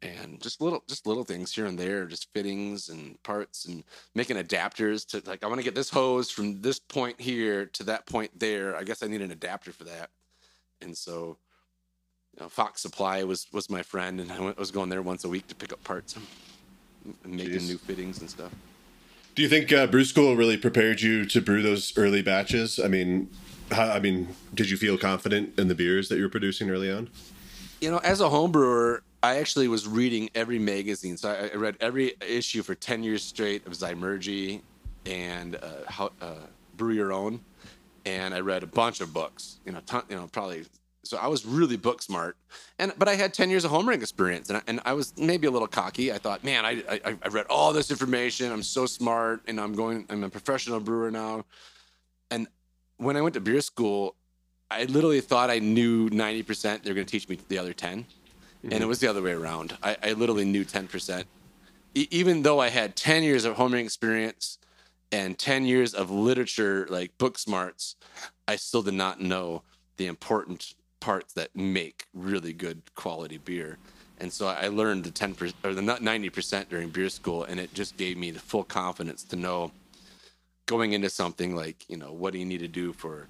And just little just little things here and there just fittings and parts and making adapters to like i want to get this hose from this point here to that point there. I guess i need an adapter for that. And so you know, fox supply was was my friend and i went, was going there once a week to pick up parts and making Jeez. new fittings and stuff. Do you think uh, brew school really prepared you to brew those early batches? I mean, how, I mean, did you feel confident in the beers that you were producing early on? you know, as a home brewer, I actually was reading every magazine. So I, I read every issue for 10 years straight of Zymurgy and uh, how, uh, Brew Your Own. And I read a bunch of books, you know, ton, you know, probably. So I was really book smart. And, but I had 10 years of home brewing experience and I, and I was maybe a little cocky. I thought, man, I, I, I read all this information. I'm so smart and I'm going, I'm a professional brewer now. And when I went to beer school, I literally thought I knew 90%. They're going to teach me the other 10. And it mm-hmm. was the other way around. I, I literally knew 10%. E- even though I had 10 years of homering experience and 10 years of literature, like book smarts, I still did not know the important parts that make really good quality beer. And so I learned the 10% or the 90% during beer school, and it just gave me the full confidence to know going into something like, you know, what do you need to do for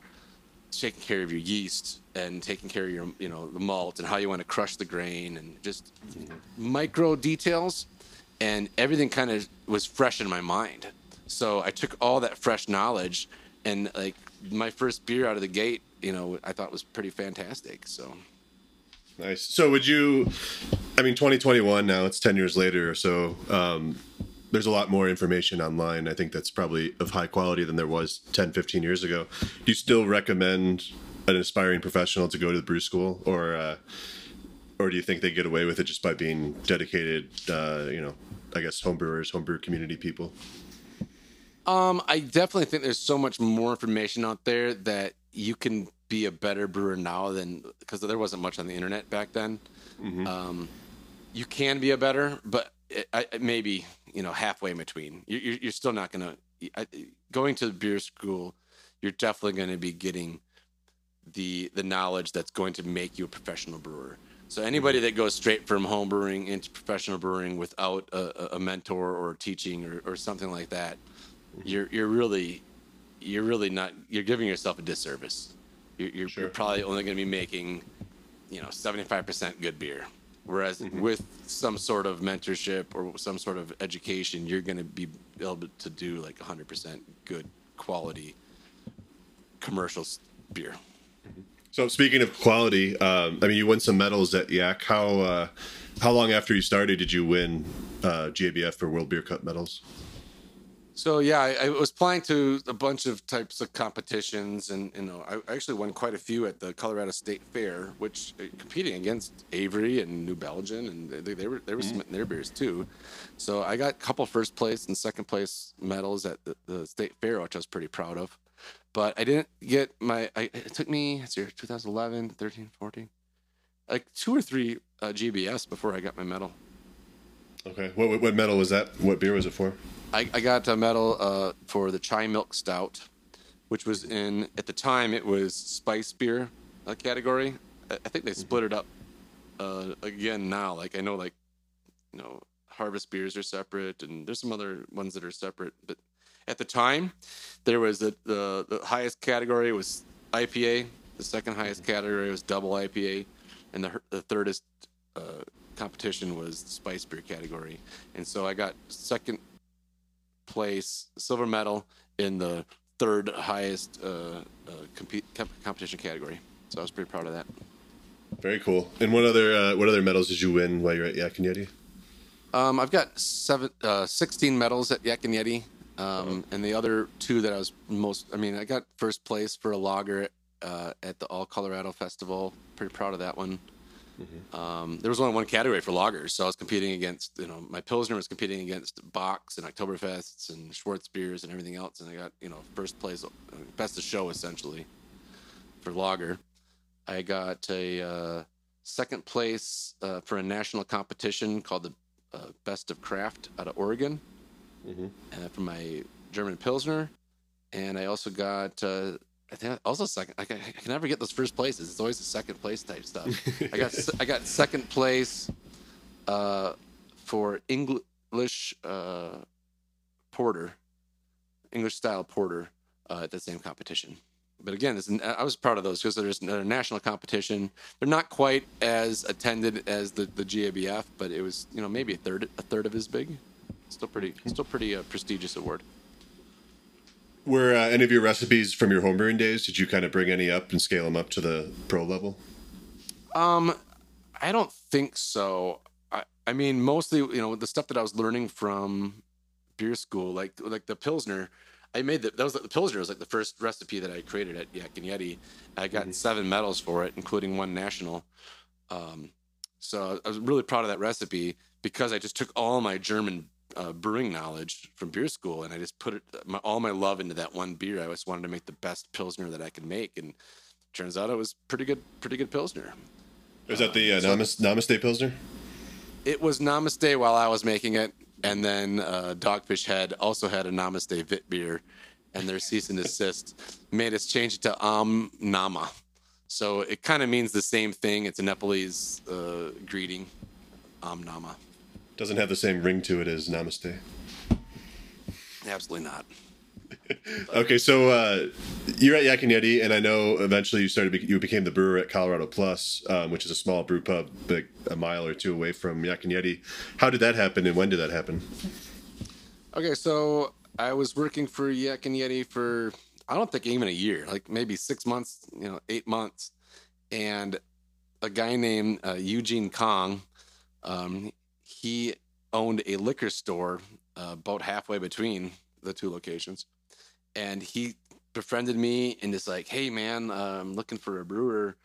taking care of your yeast and taking care of your you know the malt and how you want to crush the grain and just micro details and everything kind of was fresh in my mind so i took all that fresh knowledge and like my first beer out of the gate you know i thought was pretty fantastic so Nice. So would you? I mean, 2021 now. It's 10 years later. So um, there's a lot more information online. I think that's probably of high quality than there was 10, 15 years ago. Do you still recommend an aspiring professional to go to the brew school, or uh, or do you think they get away with it just by being dedicated? Uh, you know, I guess homebrewers, homebrew community people. Um, I definitely think there's so much more information out there that you can be a better brewer now than because there wasn't much on the internet back then. Um, you can be a better, but it, I, maybe you know halfway in between. You, you're, you're still not gonna going to beer school. You're definitely going to be getting the the knowledge that's going to make you a professional brewer. So anybody mm-hmm. that goes straight from home brewing into professional brewing without a, a- mentor or teaching or, or something like that, mm-hmm. you're you're really you're really not you're giving yourself a disservice. You're, you're, you're probably only going to be making you know 75% good beer. Whereas with some sort of mentorship or some sort of education, you're going to be able to do like 100% good quality commercial beer. So speaking of quality, um, I mean, you won some medals at Yak. How uh, how long after you started did you win uh, GABF for World Beer Cup medals? So yeah, I, I was applying to a bunch of types of competitions, and you know, I actually won quite a few at the Colorado State Fair, which uh, competing against Avery and New Belgium, and they, they were they were submitting their beers too. So I got a couple first place and second place medals at the, the State Fair, which I was pretty proud of. But I didn't get my. I, it took me. It's year 2011, 13, 14, like two or three uh, GBS before I got my medal. Okay, what, what what medal was that? What beer was it for? I, I got a medal uh, for the chai milk stout, which was in at the time it was spice beer uh, category. I, I think they split it up uh, again now. Like I know, like you know, harvest beers are separate, and there's some other ones that are separate. But at the time, there was the the, the highest category was IPA. The second highest category was double IPA, and the the thirdest uh, competition was the spice beer category. And so I got second place silver medal in the third highest uh, uh, compete, comp- competition category. So I was pretty proud of that. Very cool. And what other uh, what other medals did you win while you're at Yak and Yeti? Um, I've got seven, uh, 16 medals at Yak and Yeti. Um, and the other two that I was most, I mean, I got first place for a lager uh, at the All Colorado Festival. Pretty proud of that one. Um, there was only one category for lagers, so I was competing against you know my pilsner was competing against Bocks and Oktoberfests and Schwarz beers and everything else, and I got you know first place, uh, best of show essentially for lager. I got a uh, second place uh, for a national competition called the uh, Best of Craft out of Oregon, uh, for my German Pilsner, and I also got. I think also second. I can, I can never get those first places. It's always the second place type stuff. I got I got second place uh, for English uh, porter, English style porter uh, at the same competition. But again, it's, I was proud of those because there's a national competition. They're not quite as attended as the, the GABF, but it was you know maybe a third a third of as big. Still pretty still pretty uh, prestigious award. Were uh, any of your recipes from your homebrewing days? Did you kind of bring any up and scale them up to the pro level? Um, I don't think so. I, I mean, mostly, you know, the stuff that I was learning from beer school, like like the pilsner. I made the, that was like the pilsner was like the first recipe that I created at Yak and Yeti. I got seven medals for it, including one national. Um, so I was really proud of that recipe because I just took all my German uh, brewing knowledge from beer school and I just put it my, all my love into that one beer. I just wanted to make the best pilsner that I could make, and turns out it was pretty good, pretty good pilsner. Was that the uh, Namaste, Namaste Pilsner? It was Namaste while I was making it, and then uh, Dogfish Head also had a Namaste Wit beer, and their cease and desist made us change it to Am Nama. So it kind of means the same thing. It's a Nepalese uh, greeting, Am Nama. Doesn't have the same ring to it as Namaste. Absolutely not. Okay, so uh, you're at Yak and Yeti, and I know eventually you started. You became the brewer at Colorado Plus, um, which is a small brew pub, like a mile or two away from Yak and Yeti. How did that happen, and when did that happen? Okay, so I was working for Yak and Yeti for I don't think even a year, like maybe six months, you know, eight months, and a guy named uh, Eugene Kong, um, he owned a liquor store uh, about halfway between the two locations, and he befriended me and is like, "Hey, man, uh, I'm looking for a brewer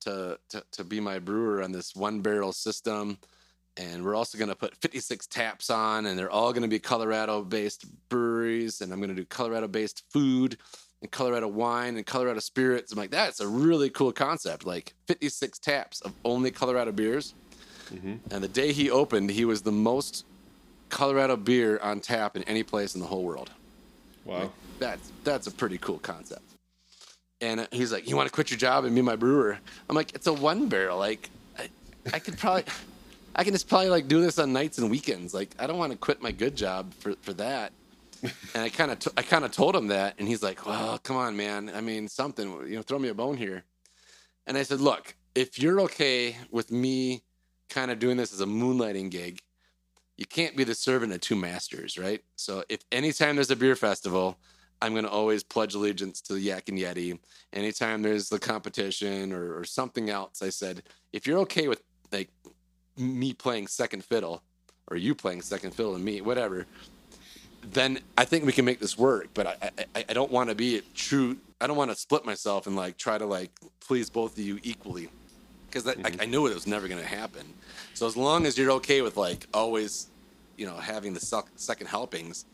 to, to to be my brewer on this one barrel system." and we're also going to put 56 taps on and they're all going to be colorado based breweries. And i'm going to do colorado based food and colorado wine and colorado spirits. I'm like that's a really cool concept. Like 56 taps of only colorado beers and the day he opened he was the most colorado beer on tap in any place in the whole world Wow. that's that's a pretty cool concept. And uh, he's like, "You want to quit your job and be my brewer?" I'm like, "It's a one barrel. Like, I, I could probably, I can just probably like do this on nights and weekends. Like, I don't want to quit my good job for for that." And I kind of t- I kind of told him that, and he's like, "Well, come on, man. I mean, something. You know, throw me a bone here." And I said, "Look, if you're okay with me kind of doing this as a moonlighting gig, you can't be the servant of two masters, right? So if anytime there's a beer festival, I'm going to always pledge allegiance to Yak and Yeti. Anytime there's the competition or, or something else, I said, if you're okay with like me playing second fiddle or you playing second fiddle and me, whatever, then I think we can make this work. But I, I, I don't want to be true. I don't want to split myself and like try to like please both of you equally because I, mm-hmm. I knew it was never going to happen. So as long as you're okay with like always, you know, having the sec- second helpings,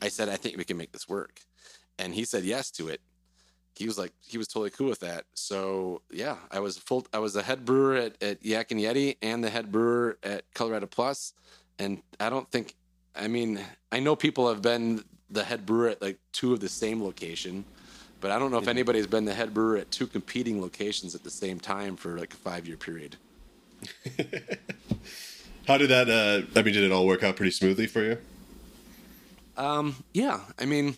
I said I think we can make this work, and he said yes to it. He was like he was totally cool with that. So yeah, I was full. I was the head brewer at, at Yak and Yeti and the head brewer at Colorado Plus, and I don't think. I mean, I know people have been the head brewer at like two of the same location, but I don't know if anybody's been the head brewer at two competing locations at the same time for like a five year period. How did that? Uh, I mean, did it all work out pretty smoothly for you? Um, yeah, I mean,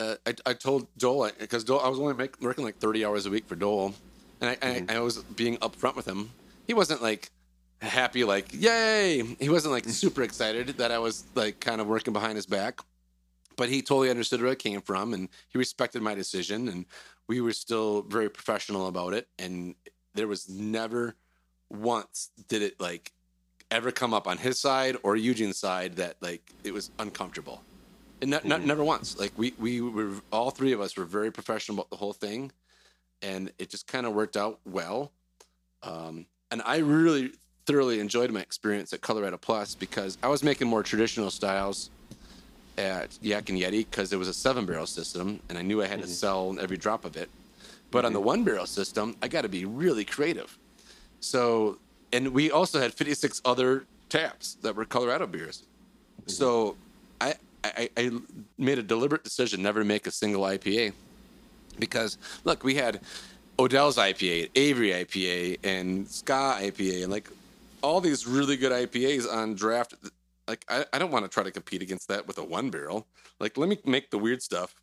uh, I, I told Joel because Joel, I was only make, working like 30 hours a week for Joel, and I, I, I was being upfront with him. He wasn't like happy, like yay. He wasn't like super excited that I was like kind of working behind his back, but he totally understood where I came from, and he respected my decision, and we were still very professional about it, and there was never once did it like ever come up on his side or Eugene's side that like it was uncomfortable. And not, not, never once. Like we we were all three of us were very professional about the whole thing, and it just kind of worked out well. Um, and I really thoroughly enjoyed my experience at Colorado Plus because I was making more traditional styles at Yak and Yeti because it was a seven barrel system and I knew I had to mm-hmm. sell every drop of it. But on the mm-hmm. one barrel system, I got to be really creative. So, and we also had 56 other taps that were Colorado beers. Mm-hmm. So I, I, I made a deliberate decision never to make a single IPA because look, we had Odell's IPA, Avery IPA, and Ska IPA, and like all these really good IPAs on draft. Like I, I don't want to try to compete against that with a one barrel. Like let me make the weird stuff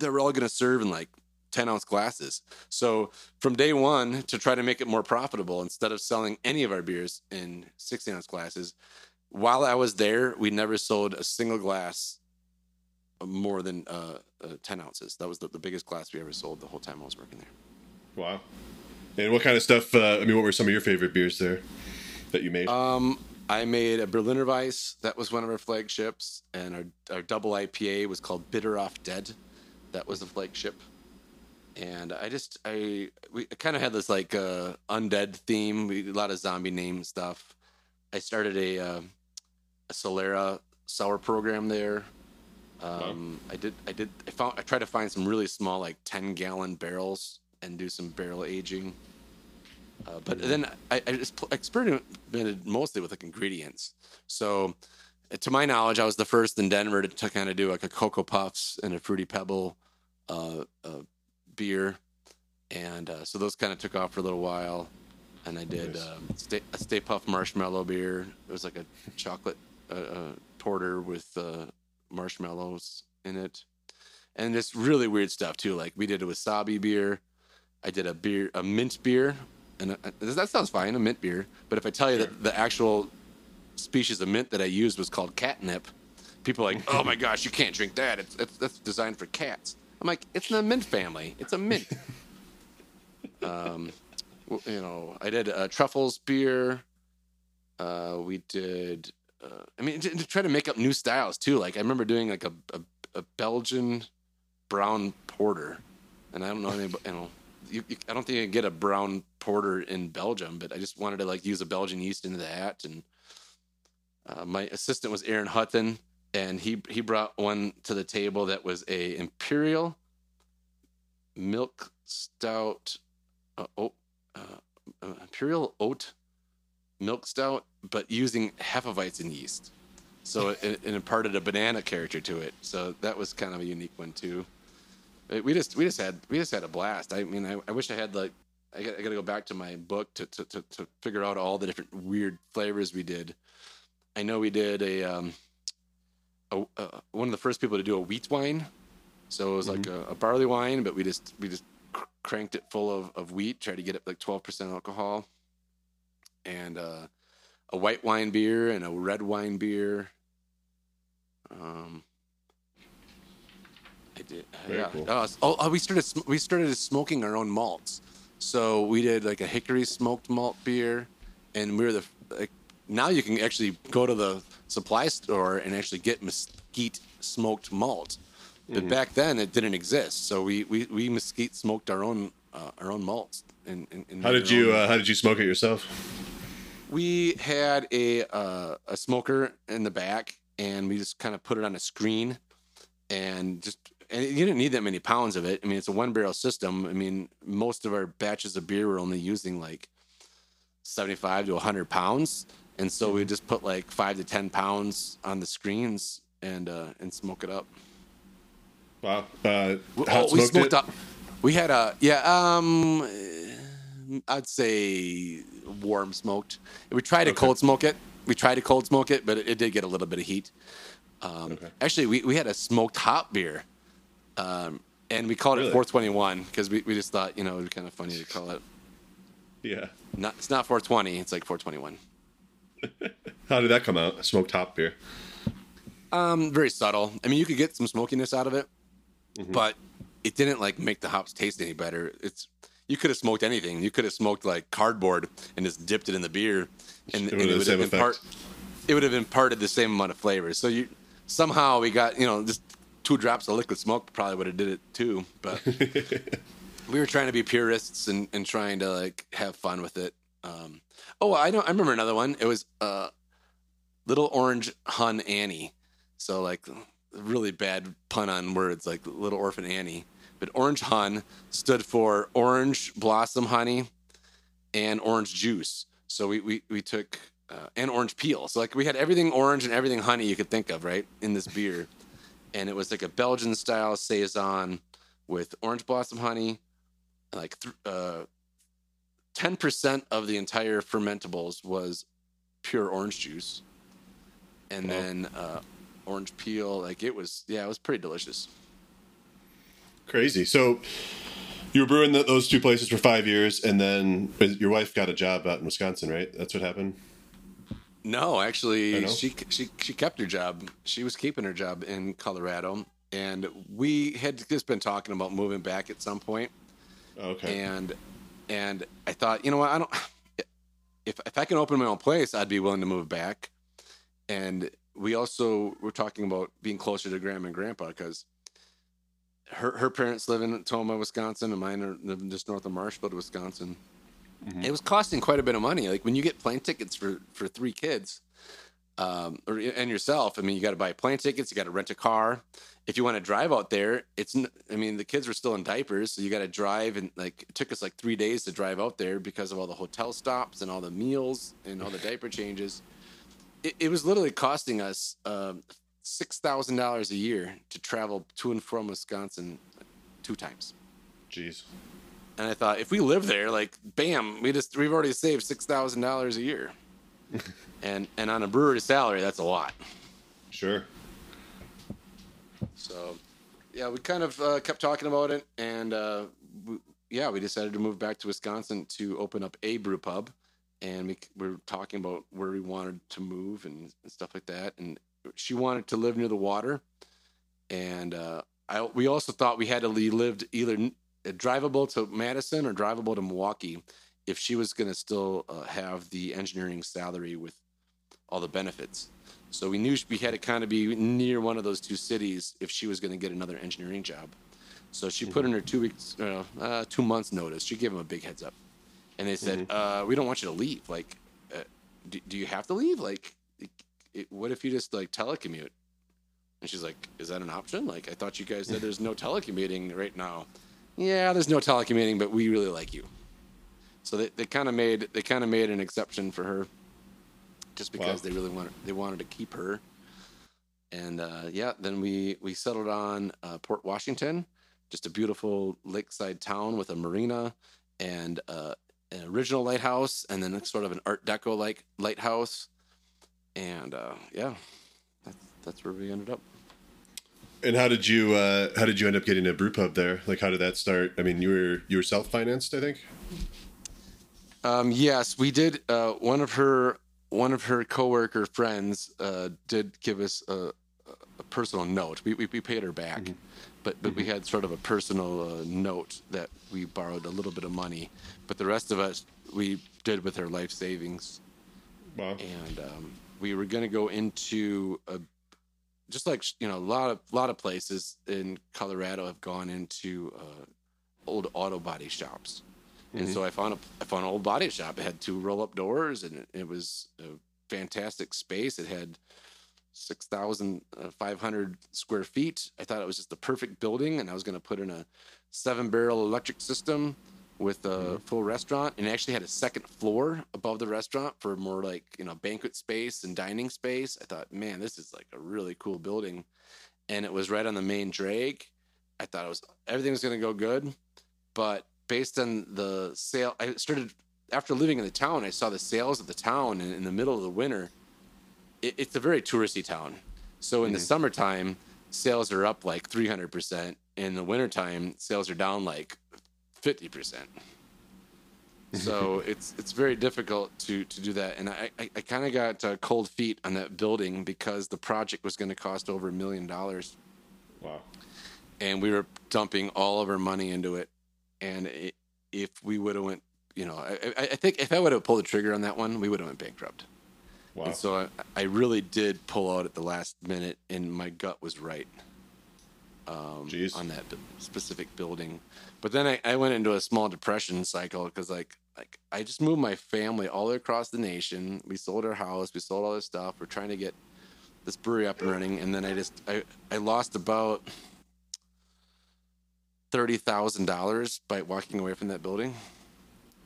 that we're all going to serve in like 10 ounce glasses. So from day one to try to make it more profitable, instead of selling any of our beers in 60 ounce glasses, while I was there, we never sold a single glass more than uh, uh, 10 ounces. That was the, the biggest glass we ever sold the whole time I was working there. Wow. And what kind of stuff? Uh, I mean, what were some of your favorite beers there that you made? Um, I made a Berliner Weisse. That was one of our flagships. And our, our double IPA was called Bitter Off Dead. That was the flagship. And I just, I, we kind of had this like uh, undead theme. We, a lot of zombie name stuff. I started a, uh, a Solera sour program there. Um, I did, I did, I found, I tried to find some really small, like 10 gallon barrels and do some barrel aging. Uh, but then I, I just experimented mostly with like ingredients. So, uh, to my knowledge, I was the first in Denver to, to kind of do like a Cocoa Puffs and a Fruity Pebble uh, uh, beer. And uh, so those kind of took off for a little while. And I did Nice. um, Stay, a Stay Puft Marshmallow beer. It was like a chocolate uh, uh, porter with uh, marshmallows in it. And just really weird stuff too. Like we did a wasabi beer. I did a beer, a mint beer, and uh that sounds fine, a mint beer. But if I tell you that the actual species of mint that I used was called catnip, people are like, "Oh my gosh, you can't drink that. It's, it's that's designed for cats." I'm like, "It's in the mint family. It's a mint." um, you know, I did uh, truffles beer. Uh, we did. Uh, I mean, to, to try to make up new styles too. Like I remember doing like a a, a Belgian brown porter, and I don't know anybody. You know, you, you, I don't think you can get a brown porter in Belgium, but I just wanted to like use a Belgian yeast into that. And uh, my assistant was Aaron Hutton, and he he brought one to the table that was a imperial milk stout, uh, oh, uh, uh, imperial oat milk stout, but using Hefeweizen yeast. So it, it imparted a banana character to it. So that was kind of a unique one too. Uh, We just we just had we just had a blast. I mean, I, I wish I had like I got, I got to go back to my book to, to to to figure out all the different weird flavors we did. I know we did a um a, uh, one of the first people to do a wheat wine. So it was like a, a barley wine, but we just we just cr- cranked it full of, of wheat, tried to get it like twelve percent alcohol, and uh, a white wine beer and a red wine beer. Um, I did, Very yeah. cool. Oh, oh, oh, we started we started smoking our own malts. So we did like a hickory smoked malt beer, and we were the like now you can actually go to the supply store and actually get mesquite smoked malt. But Mm-hmm. back then it didn't exist, so we we, we mesquite smoked our own uh, our own malts. And, and, and how did you uh, How did you smoke it yourself? we had a uh, a smoker in the back, and we just kind of put it on a screen, and just and you didn't need that many pounds of it. I mean, it's a one barrel system. I mean, most of our batches of beer were only using like seventy five to hundred pounds, and so we just put like five to ten pounds on the screens and uh, and smoke it up. Wow. Uh, Oh, we smoked smoked it? up. We had a yeah. Um, I'd say warm smoked. We tried to Okay. cold smoke it. We tried to cold smoke it, but it, it did get a little bit of heat. Um, Okay. Actually, we, we had a smoked hop beer, um, and we called Really? it 421 because we, we just thought you know it would be kind of funny to call it. Yeah. Not it's not 420. It's like 421. How did that come out? Smoked hop beer. Um, very subtle. I mean, you could get some smokiness out of it, Mm-hmm. but it didn't like make the hops taste any better. It's you could have smoked anything. You could have smoked like cardboard and just dipped it in the beer, and, It and would have the same have impart, it would have imparted the same amount of flavor. So you somehow we got you know just two drops of liquid smoke probably would have did it too. But we were trying to be purists and, and trying to like have fun with it. Um, oh, I know. I remember another one. It was uh, Little Orange Hun Annie. So like really bad pun on words, like Little Orphan Annie. But Orange Hun stood for orange blossom honey and orange juice. So we we, we took uh, and orange peel. So like we had everything orange and everything honey you could think of, right, in this beer. And it was like a Belgian style saison with orange blossom honey, like th- uh, 10% of the entire fermentables was pure orange juice. And then uh, orange peel, like it was, yeah, it was pretty delicious. Crazy. So you were brewing th those two places for five years, and then your wife got a job out in Wisconsin, right? That's what happened. No, actually, she she she kept her job. She was keeping her job in Colorado, and we had just been talking about moving back at some point. Okay. And and I thought, you know what, I don't. If if I can open my own place, I'd be willing to move back. And we also were talking about being closer to grandma and grandpa because her her parents live in Tomah, Wisconsin, and mine are live just north of Marshfield, Wisconsin. It was costing quite a bit of money. Like when you get plane tickets for for three kids, um, or and yourself. I mean, you got to buy plane tickets. You got to rent a car. If you want to drive out there, it's. I mean, the kids were still in diapers, so you got to drive, and like it took us like three days to drive out there because of all the hotel stops and all the meals and all the diaper changes. It, it was literally costing us um, six thousand dollars a year to travel to and from Wisconsin two times. Jeez. And I thought, if we live there, like, bam, we just we've already saved six thousand dollars a year, and and on a brewery salary, that's a lot. Sure. So, yeah, we kind of uh, kept talking about it, and uh, we, yeah, we decided to move back to Wisconsin to open up a brew pub, and we, we were talking about where we wanted to move and, and stuff like that. And she wanted to live near the water, and uh, I we also thought we had to be lived either drivable to Madison or drivable to Milwaukee if she was going to still uh, have the engineering salary with all the benefits. So we knew we had to kind of be near one of those two cities if she was going to get another engineering job. So she put in her two weeks, uh, uh, two months notice. She gave them a big heads up, and they said, uh, "We don't want you to leave. Like, uh, do, do you have to leave? Like, it, it, what if you just like telecommute?" And she's like, "Is that an option? Like, I thought you guys said there's no telecommuting right now." Yeah, there's no telecommuting, but we really like you. So they, they kind of made they kind of made an exception for her, just because Wow. they really wanted they wanted to keep her. And uh, yeah, then we we settled on uh, Port Washington, just a beautiful lakeside town with a marina and uh, an original lighthouse, and then sort of an Art Deco like lighthouse. And uh, yeah, that's that's where we ended up. And how did you uh, how did you end up getting a brew pub there? Like, how did that start? I mean, you were you were self financed, I think. Um, yes, we did. Uh, one of her one of her coworker friends uh, did give us a, a personal note. We, we we paid her back, but but we had sort of a personal uh, note that we borrowed a little bit of money, but the rest of us we did with her life savings, Wow. and um, we were going to go into a just like you know a lot of lot of places in Colorado have gone into uh, old auto body shops. And so I found a I found an old body shop. It had two roll up doors, and it, it was a fantastic space. It had six thousand five hundred square feet. I thought it was just the perfect building, and I was going to put in a seven barrel electric system with a mm-hmm. full restaurant, and actually had a second floor above the restaurant for more like you know banquet space and dining space. I thought, man, this is like a really cool building, and it was right on the main drag. I thought it was everything was going to go good, but based on the sale, I started after living in the town. I saw the sales of the town in, in the middle of the winter. It, it's a very touristy town, so in the mm-hmm. summertime, sales are up like three hundred percent. In the wintertime, sales are down like fifty percent. So it's it's very difficult to to do that, and I I, I kind of got uh, cold feet on that building because the project was going to cost over a million dollars Wow. and we were dumping all of our money into it. And i if we would have went, you know, I, I I think if I would have pulled the trigger on that one, we would have went bankrupt. Wow. And so I, I really did pull out at the last minute, and my gut was right. um, on that specific building. But then I, I went into a small depression cycle because like like I just moved my family all across the nation. We sold our house, we sold all this stuff. We're trying to get this brewery up and running, and then I just I, I lost about thirty thousand dollars by walking away from that building.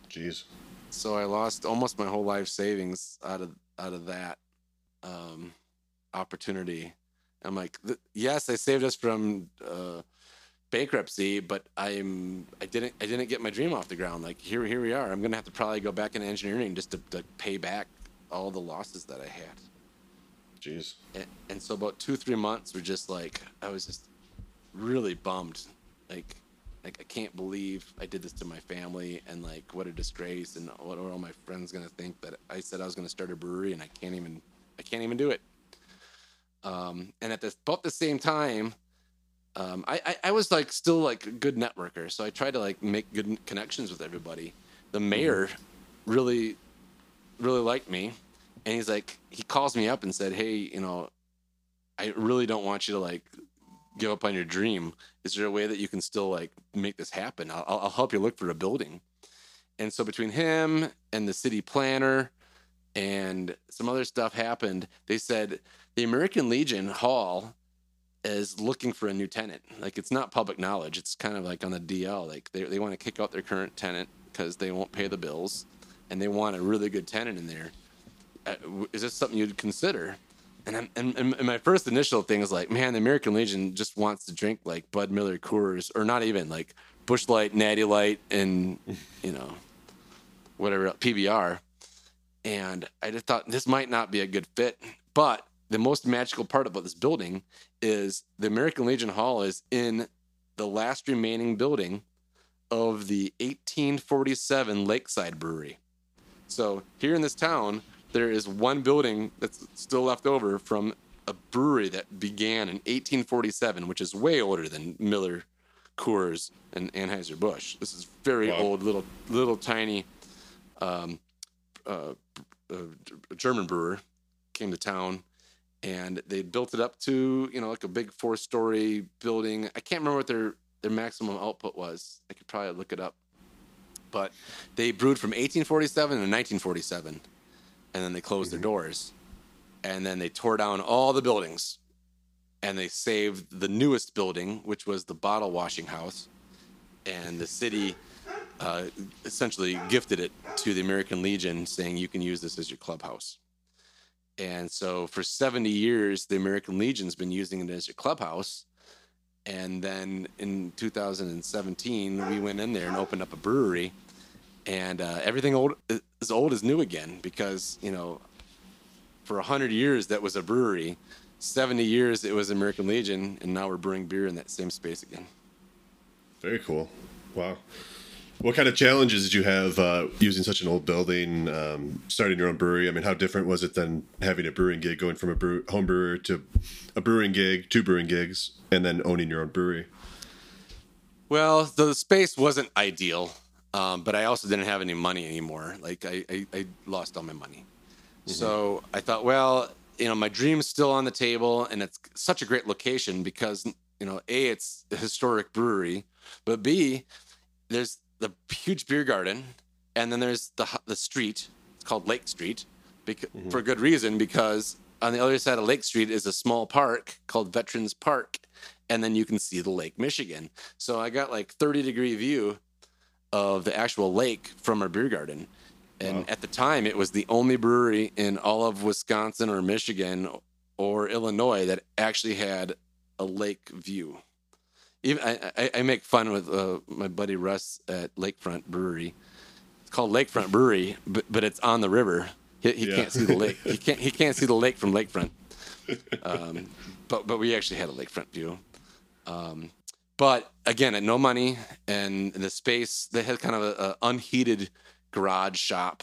Jeez. So I lost almost my whole life savings out of out of that um, opportunity. I'm like, yes, I saved us from uh, bankruptcy, but I'm I didn't I didn't get my dream off the ground. Like here here we are. I'm gonna have to probably go back into engineering just to, to pay back all the losses that I had. Jeez. And, and so about two three months were just like I was just really bummed. Like like I can't believe I did this to my family and like what a disgrace and what are all my friends gonna think that I said I was gonna start a brewery and I can't even I can't even do it. Um, and at this about the same time, um, I, I I was like still like a good networker, so I tried to like make good connections with everybody. The mayor really really liked me, and he's like he calls me up and said, "Hey, you know, I really don't want you to like give up on your dream. Is there a way that you can still like make this happen? I'll, I'll help you look for a building." And so between him and the city planner and some other stuff happened, they said the American Legion Hall is looking for a new tenant. Like it's not public knowledge. It's kind of like on the DL. Like they, they want to kick out their current tenant because they won't pay the bills and they want a really good tenant in there. Uh, is this something you'd consider? And, I'm, and, and and my first initial thing is like, man, the American Legion just wants to drink like Bud Miller Coors, or not even like Busch Light, Natty Light, and you know, whatever PBR. And I just thought this might not be a good fit. But the most magical part about this building is the American Legion Hall is in the last remaining building of the 1847 Lakeside Brewery. So here in this town, there is one building that's still left over from a brewery that began in 1847, which is way older than Miller, Coors, and Anheuser Busch. This is very Wow. old, little, little tiny um, uh, uh, German brewer came to town, and they built it up to you know like a big four-story building. I can't remember what their their maximum output was. I could probably look it up, but they brewed from 1847 to 1947, and then they closed their doors, and then they tore down all the buildings, and they saved the newest building, which was the bottle washing house, and the city uh, essentially gifted it to the American Legion, saying you can use this as your clubhouse. And so for 70 years, the American Legion's been using it as a clubhouse. And then in 2017, we went in there and opened up a brewery, and uh, everything old as old as new again because you know, for 100 years that was a brewery, 70 years it was American Legion, and now we're brewing beer in that same space again. Very cool. Wow. What kind of challenges did you have uh, using such an old building, um, starting your own brewery? I mean, how different was it than having a brewing gig, going from a brew- home brewer to a brewing gig, two brewing gigs, and then owning your own brewery? Well, the space wasn't ideal, um, but I also didn't have any money anymore. Like I, I, I lost all my money. So I thought, well, you know, my dream's still on the table, and it's such a great location because you know, a it's a historic brewery, but b there's the huge beer garden, and then there's the the street. It's called Lake Street, because, mm-hmm. for good reason because on the other side of Lake Street is a small park called Veterans Park, and then you can see the Lake Michigan. So I got like 30 degree view of the actual lake from our beer garden. And at the time, it was the only brewery in all of Wisconsin or Michigan or Illinois that actually had a lake view. Even I, I, I make fun with uh, my buddy Russ at Lakefront Brewery. It's called Lakefront Brewery, but, but it's on the river. He, he Yeah. can't see the lake. He can't he can't see the lake from Lakefront. Um, but but we actually had a lakefront view. Um, but again, at no money and the space, they had kind of a, a unheated garage shop,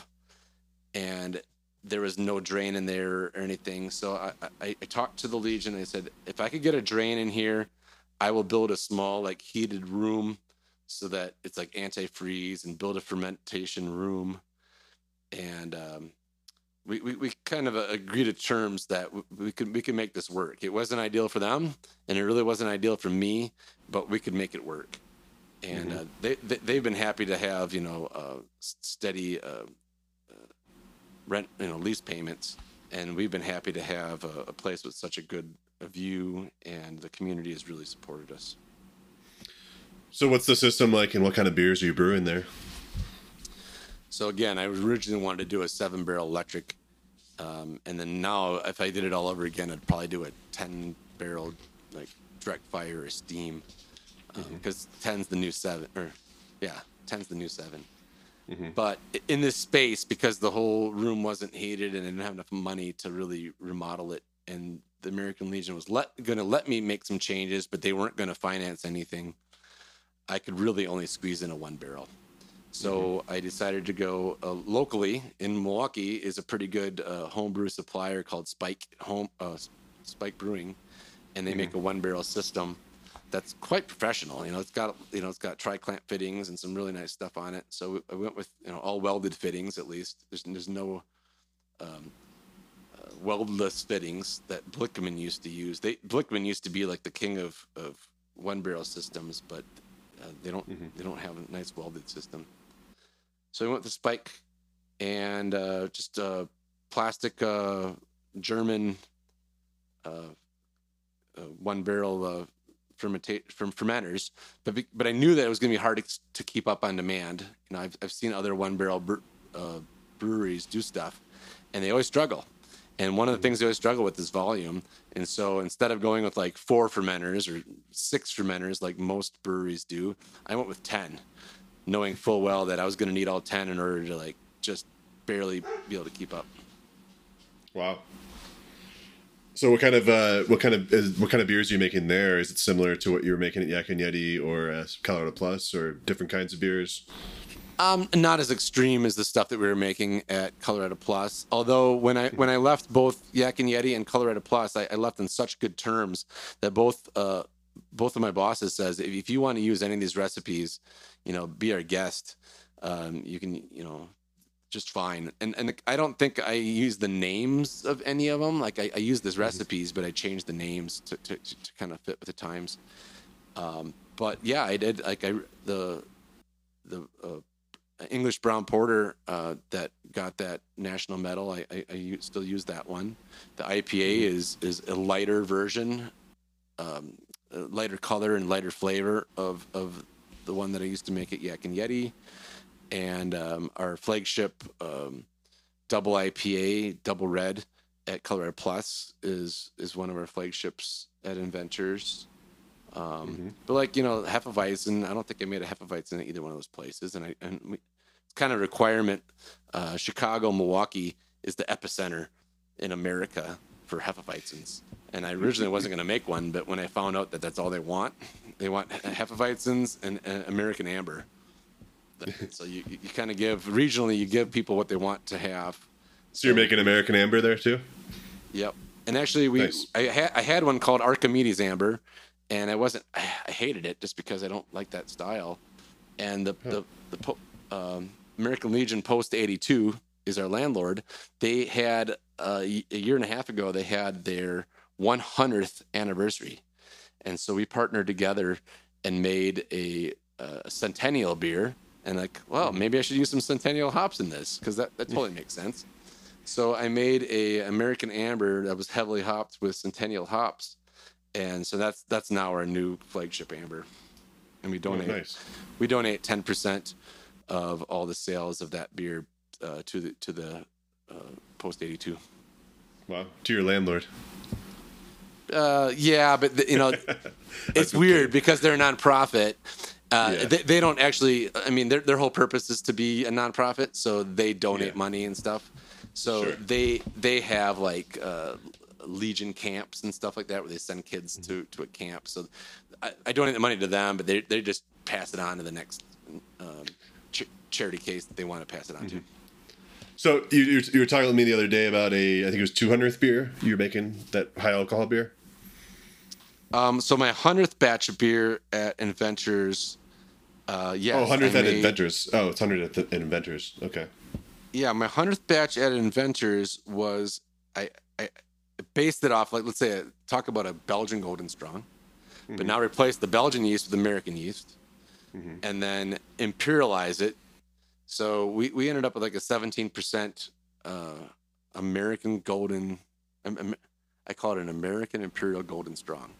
and there was no drain in there or anything. So I, I, I talked to the Legion. I said, if I could get a drain in here, I will build a small like heated room so that it's like antifreeze and build a fermentation room. And um, we, we, we kind of uh, agreed to terms that we could we could make this work. It wasn't ideal for them, and it really wasn't ideal for me, but we could make it work. And uh, they, they they've been happy to have you know uh, steady uh, uh, rent you know lease payments, and we've been happy to have a, a place with such a good a you, and the community has really supported us. So what's the system like, and what kind of beers are you brewing there? So again, I originally wanted to do a seven barrel electric, um, and then now if I did it all over again, I'd probably do a ten barrel like direct fire or steam, um, mm-hmm. because ten's the new seven, or yeah, ten's the new 7 mm-hmm. But in this space, because the whole room wasn't heated and I didn't have enough money to really remodel it, and the American Legion was let going to let me make some changes, but they weren't going to finance anything. I could really only squeeze in a one barrel. So I decided to go uh, locally in Milwaukee is a pretty good uh, homebrew supplier called Spike Home uh, Spike Brewing, and they make a one barrel system that's quite professional. You know, it's got you know it's got tri clamp fittings and some really nice stuff on it. So I went with you know all welded fittings at least. There's there's no um, weldless fittings that Blichmann used to use. They Blichmann used to be like the king of of one barrel systems, but uh, they don't they don't have a nice welded system. So we went with Spike and uh, just a plastic uh, German uh, uh, one barrel uh, fermenta- from fermenters, but be- but I knew that it was going to be hard to, to keep up on demand. You know, I've I've seen other one barrel bre- uh, breweries do stuff, and they always struggle. And one of the things they always struggle with is volume. And so instead of going with like four fermenters or six fermenters like most breweries do, I went with 10, knowing full well that I was going to need all 10 in order to like just barely be able to keep up. Wow. So what kind of uh, what kind of is, what kind of beers are you making there? Is it similar to what you were making at Yak and Yeti or uh, Colorado Plus, or different kinds of beers? Um, not as extreme as the stuff that we were making at Colorado Plus. Although when I when I left both Yak and Yeti and Colorado Plus, I, I left on such good terms that both uh, both of my bosses says if, if you want to use any of these recipes, you know, be our guest. Um, you can you know just fine. And and I don't think I use the names of any of them. Like I, I use these recipes, but I changed the names to, to, to, to kind of fit with the times. Um, but yeah, I did like I the the uh, English brown porter uh, that got that national medal. I I still use that one. The IPA is is a lighter version, um, a lighter color and lighter flavor of of the one that I used to make at Yak and Yeti. And um, our flagship um, double IPA, double red at Colorado Plus is is one of our flagships at Inventors. Um, But like you know, Hefeweizen, I don't think I made a Hefeweizen at either one of those places, and I and we, kind of requirement. Uh, Chicago, Milwaukee is the epicenter in America for Hefeweizens, and I originally wasn't going to make one, but when I found out that that's all they want, they want Hefeweizens and, and American Amber. So you you kind of give regionally, you give people what they want to have. So you're making American Amber there too? Yep. And actually, we Nice. I had I had one called Archimedes Amber, and I wasn't I hated it just because I don't like that style. And the the the po- um, American Legion Post eighty two is our landlord. They had uh, a year and a half ago they had their one hundredth anniversary, and so we partnered together and made a, a centennial beer. And like, well, maybe I should use some centennial hops in this because that, that totally makes sense. So I made a American Amber that was heavily hopped with Centennial hops, and so that's that's now our new flagship amber, and we donate nice. we donate ten percent of all the sales of that beer uh, to the to the uh, post eighty two. Wow. To your landlord. Uh, yeah, but the, you know, it's weird because they're a nonprofit. Uh, Yeah. they, they don't actually. I mean, their their whole purpose is to be a nonprofit, so they donate Yeah. money and stuff. So Sure. they they have like uh, Legion camps and stuff like that, where they send kids Mm-hmm. to to a camp. So I, I donate the money to them, but they they just pass it on to the next um, charity case that they want to pass it on to. So you, you you were talking to me the other day about a I think it was 200th beer you were making that high alcohol beer. Um, so my hundredth batch of beer at Inventors. Uh, yes, oh, 100th I at made- Inventors. Oh, it's 100th at Inventors. Okay. Yeah, my hundredth batch at Inventors was I, I based it off like let's say talk about a Belgian Golden Strong, but now replace the Belgian yeast with American yeast, and then imperialize it. So we, we ended up with like a seventeen percent uh, American Golden. am- I call it an American Imperial Golden Strong.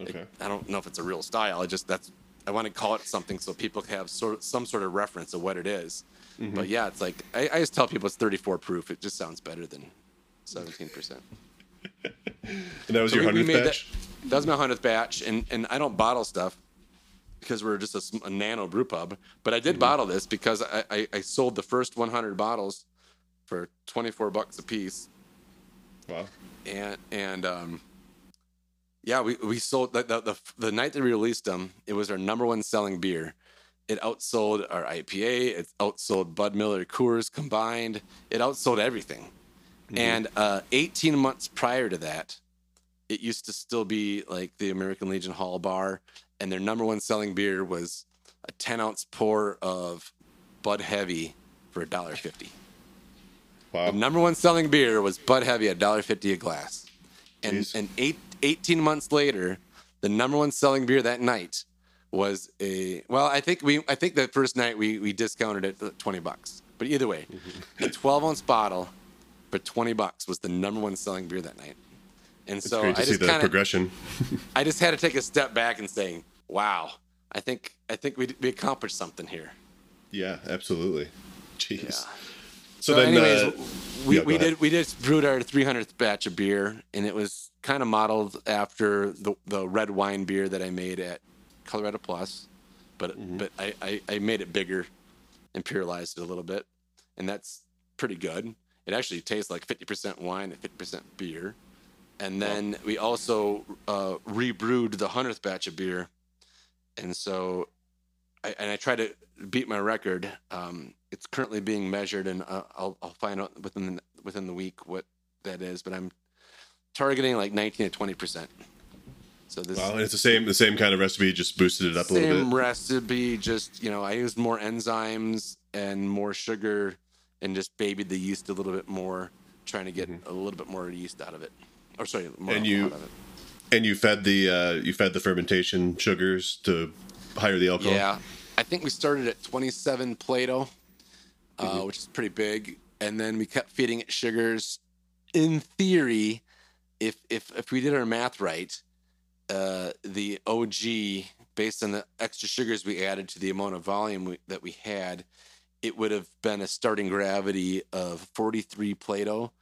Okay. I don't know if it's a real style. I just that's I want to call it something so people have sort of some sort of reference of what it is. But yeah, it's like I, I just tell people it's 34 proof. It just sounds better than 17 percent. And that was your hundredth batch. That, that was my hundredth batch, and and I don't bottle stuff because we're just a, a nano brew pub. But I did Mm-hmm. bottle this because I, I I sold the first 100 bottles for 24 bucks a piece, Wow. and and um yeah we, we sold the, the the the night that we released them it was our number one selling beer it outsold our ipa it outsold bud miller coors combined it outsold everything and uh 18 months prior to that it used to still be like the american legion hall bar and their number one selling beer was a 10 ounce pour of bud heavy for a dollar fifty Wow. the number one selling beer was Bud Heavy at $1.50 a glass. And Jeez. and eight, 18 months later, the number one selling beer that night was a well, I think we I think the first night we we discounted it at 20 bucks. But either way, mm-hmm. a 12 ounce bottle for 20 bucks was the number one selling beer that night. And It's so I just the kind of progression. I just had to take a step back and saying, "Wow, I think I think we we accomplished something here." Yeah, absolutely. Jeez. Yeah. So, So, then, anyways, uh, we, yeah, we ahead. did we just brewed our 300th batch of beer, and it was kind of modeled after the the red wine beer that I made at Colorado Plus, but Mm-hmm. but I, I I made it bigger, imperialized it a little bit, and that's pretty good. It actually tastes like 50% wine and 50% beer, and then we also uh, rebrewed the 100th batch of beer, and so I, and I try to beat my record. Um, it's currently being measured, and uh, I'll, I'll find out within the, within the week what that is. But I'm targeting like 19 to 20 percent. So this Wow, and it's the same the same kind of recipe, just boosted it up a little bit. same recipe, just you know, I used more enzymes and more sugar, and just babied the yeast a little bit more, trying to get a little bit more yeast out of it. Or sorry, more Mm-hmm. And you- out of it. And you fed the uh, you fed the fermentation sugars to higher the alcohol. Yeah, I think we started at 27 Plato, uh, Mm-hmm. which is pretty big, and then we kept feeding it sugars. In theory, if if if we did our math right, uh, the OG based on the extra sugars we added to the amount of volume we, that we had, it would have been a starting gravity of 43 Plato,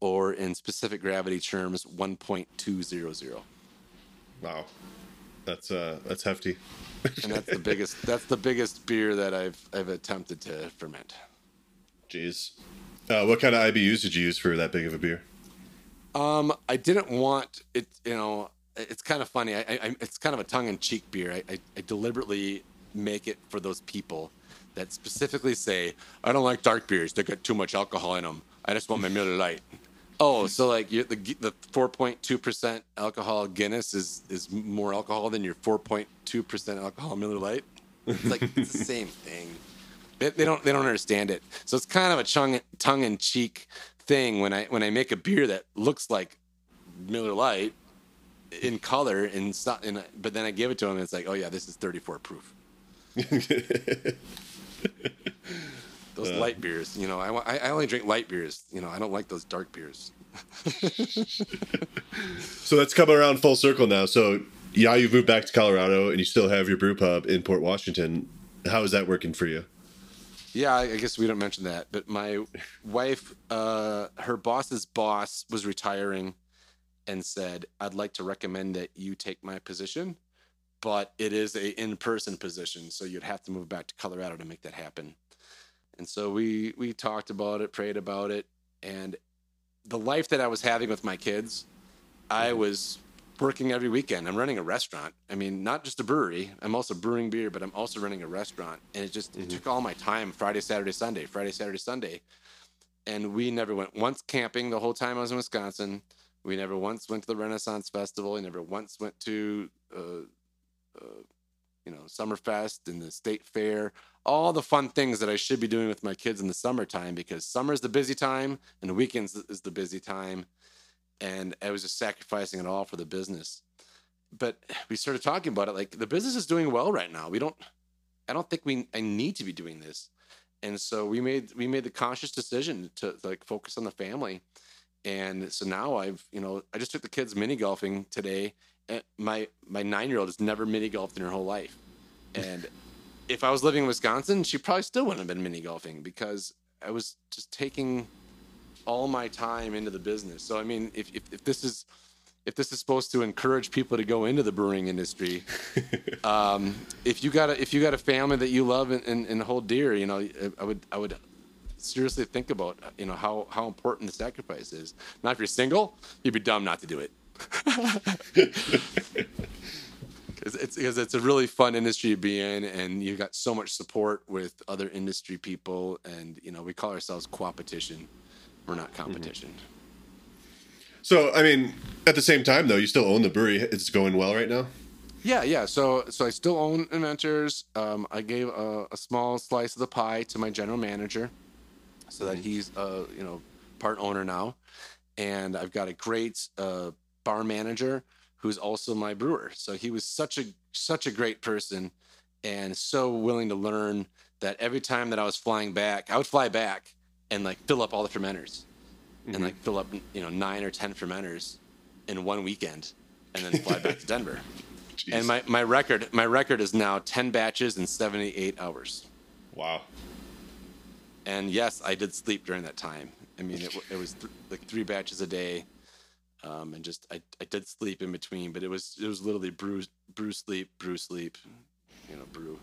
or in specific gravity terms, 1.200. Wow. That's uh that's hefty. and that's the biggest that's the biggest beer that I've I've attempted to ferment. Jeez. Uh, what kind of IBUs did you use for that big of a beer? Um, I didn't want it. You know, it's kind of funny. I, I it's kind of a tongue in cheek beer. I, I I deliberately make it for those people that specifically say I don't like dark beers. They got too much alcohol in them. I just want my Miller Lite. Oh, so like the the four point two percent alcohol Guinness is is more alcohol than your four point two percent alcohol Miller Lite. It's like it's the same thing. They, they don't they don't understand it. So it's kind of a tongue tongue in cheek thing when I when I make a beer that looks like Miller Lite in color and so, but then I give it to them and it's like oh yeah this is 34 proof. Those light beers, you know, I, I I only drink light beers. You know, I don't like those dark beers. So that's coming around full circle now. So yeah, you've moved back to Colorado and you still have your brew pub in Port Washington. How is that working for you? Yeah, I I guess we don't mention that, but my wife, uh, her boss's boss was retiring and said, I'd like to recommend that you take my position, but it is a in-person position, so you'd have to move back to Colorado to make that happen. And so we we talked about it, prayed about it, and the life that I was having with my kids, I was working every weekend. I'm running a restaurant. I mean, not just a brewery. I'm also brewing beer, but I'm also running a restaurant. And it just it took all my time Friday, Saturday, Sunday, Friday, Saturday, Sunday. And we never went once camping the whole time I was in Wisconsin. We never once went to the Renaissance Festival. We never once went to, uh, uh, you know, Summerfest and the state fair, all the fun things that I should be doing with my kids in the summertime because summer is the busy time and the weekends is the busy time. And I was just sacrificing it all for the business. But we started talking about it like the business is doing well right now. We don't, I don't think we, I need to be doing this. And so we made, we made the conscious decision to like focus on the family. And so now I've, you know, I just took the kids mini golfing today. And my, my nine year old has never mini golfed in her whole life. And if I was living in Wisconsin, she probably still wouldn't have been mini golfing because I was just taking all my time into the business. So I mean, if, if, if this is if this is supposed to encourage people to go into the brewing industry, um, if you got a if you got a family that you love and, and, and hold dear, you know, I would I would seriously think about you know how how important the sacrifice is. Not if you're single, you'd be dumb not to do it. It's because it's a really fun industry to be in, and you've got so much support with other industry people, and you know we call ourselves competition. We're not competition. So, I mean, at the same time, though, you still own the brewery. It's going well right now. Yeah, yeah. So, so I still own Inventors. Um, I gave a, a, small slice of the pie to my general manager, so that he's, uh, you know, part owner now, and I've got a great uh, bar manager who's also my brewer. So he was such a such a great person and so willing to learn that every time that I was flying back, I would fly back and like fill up all the fermenters mm-hmm. and like fill up, you know, nine or 10 fermenters in one weekend and then fly back to Denver. Jeez. And my, my record, my record is now 10 batches in 78 hours. Wow. And yes, I did sleep during that time. I mean, it, it was th- like three batches a day um, and just I, I did sleep in between, but it was it was literally brew brew sleep brew sleep, you know brew.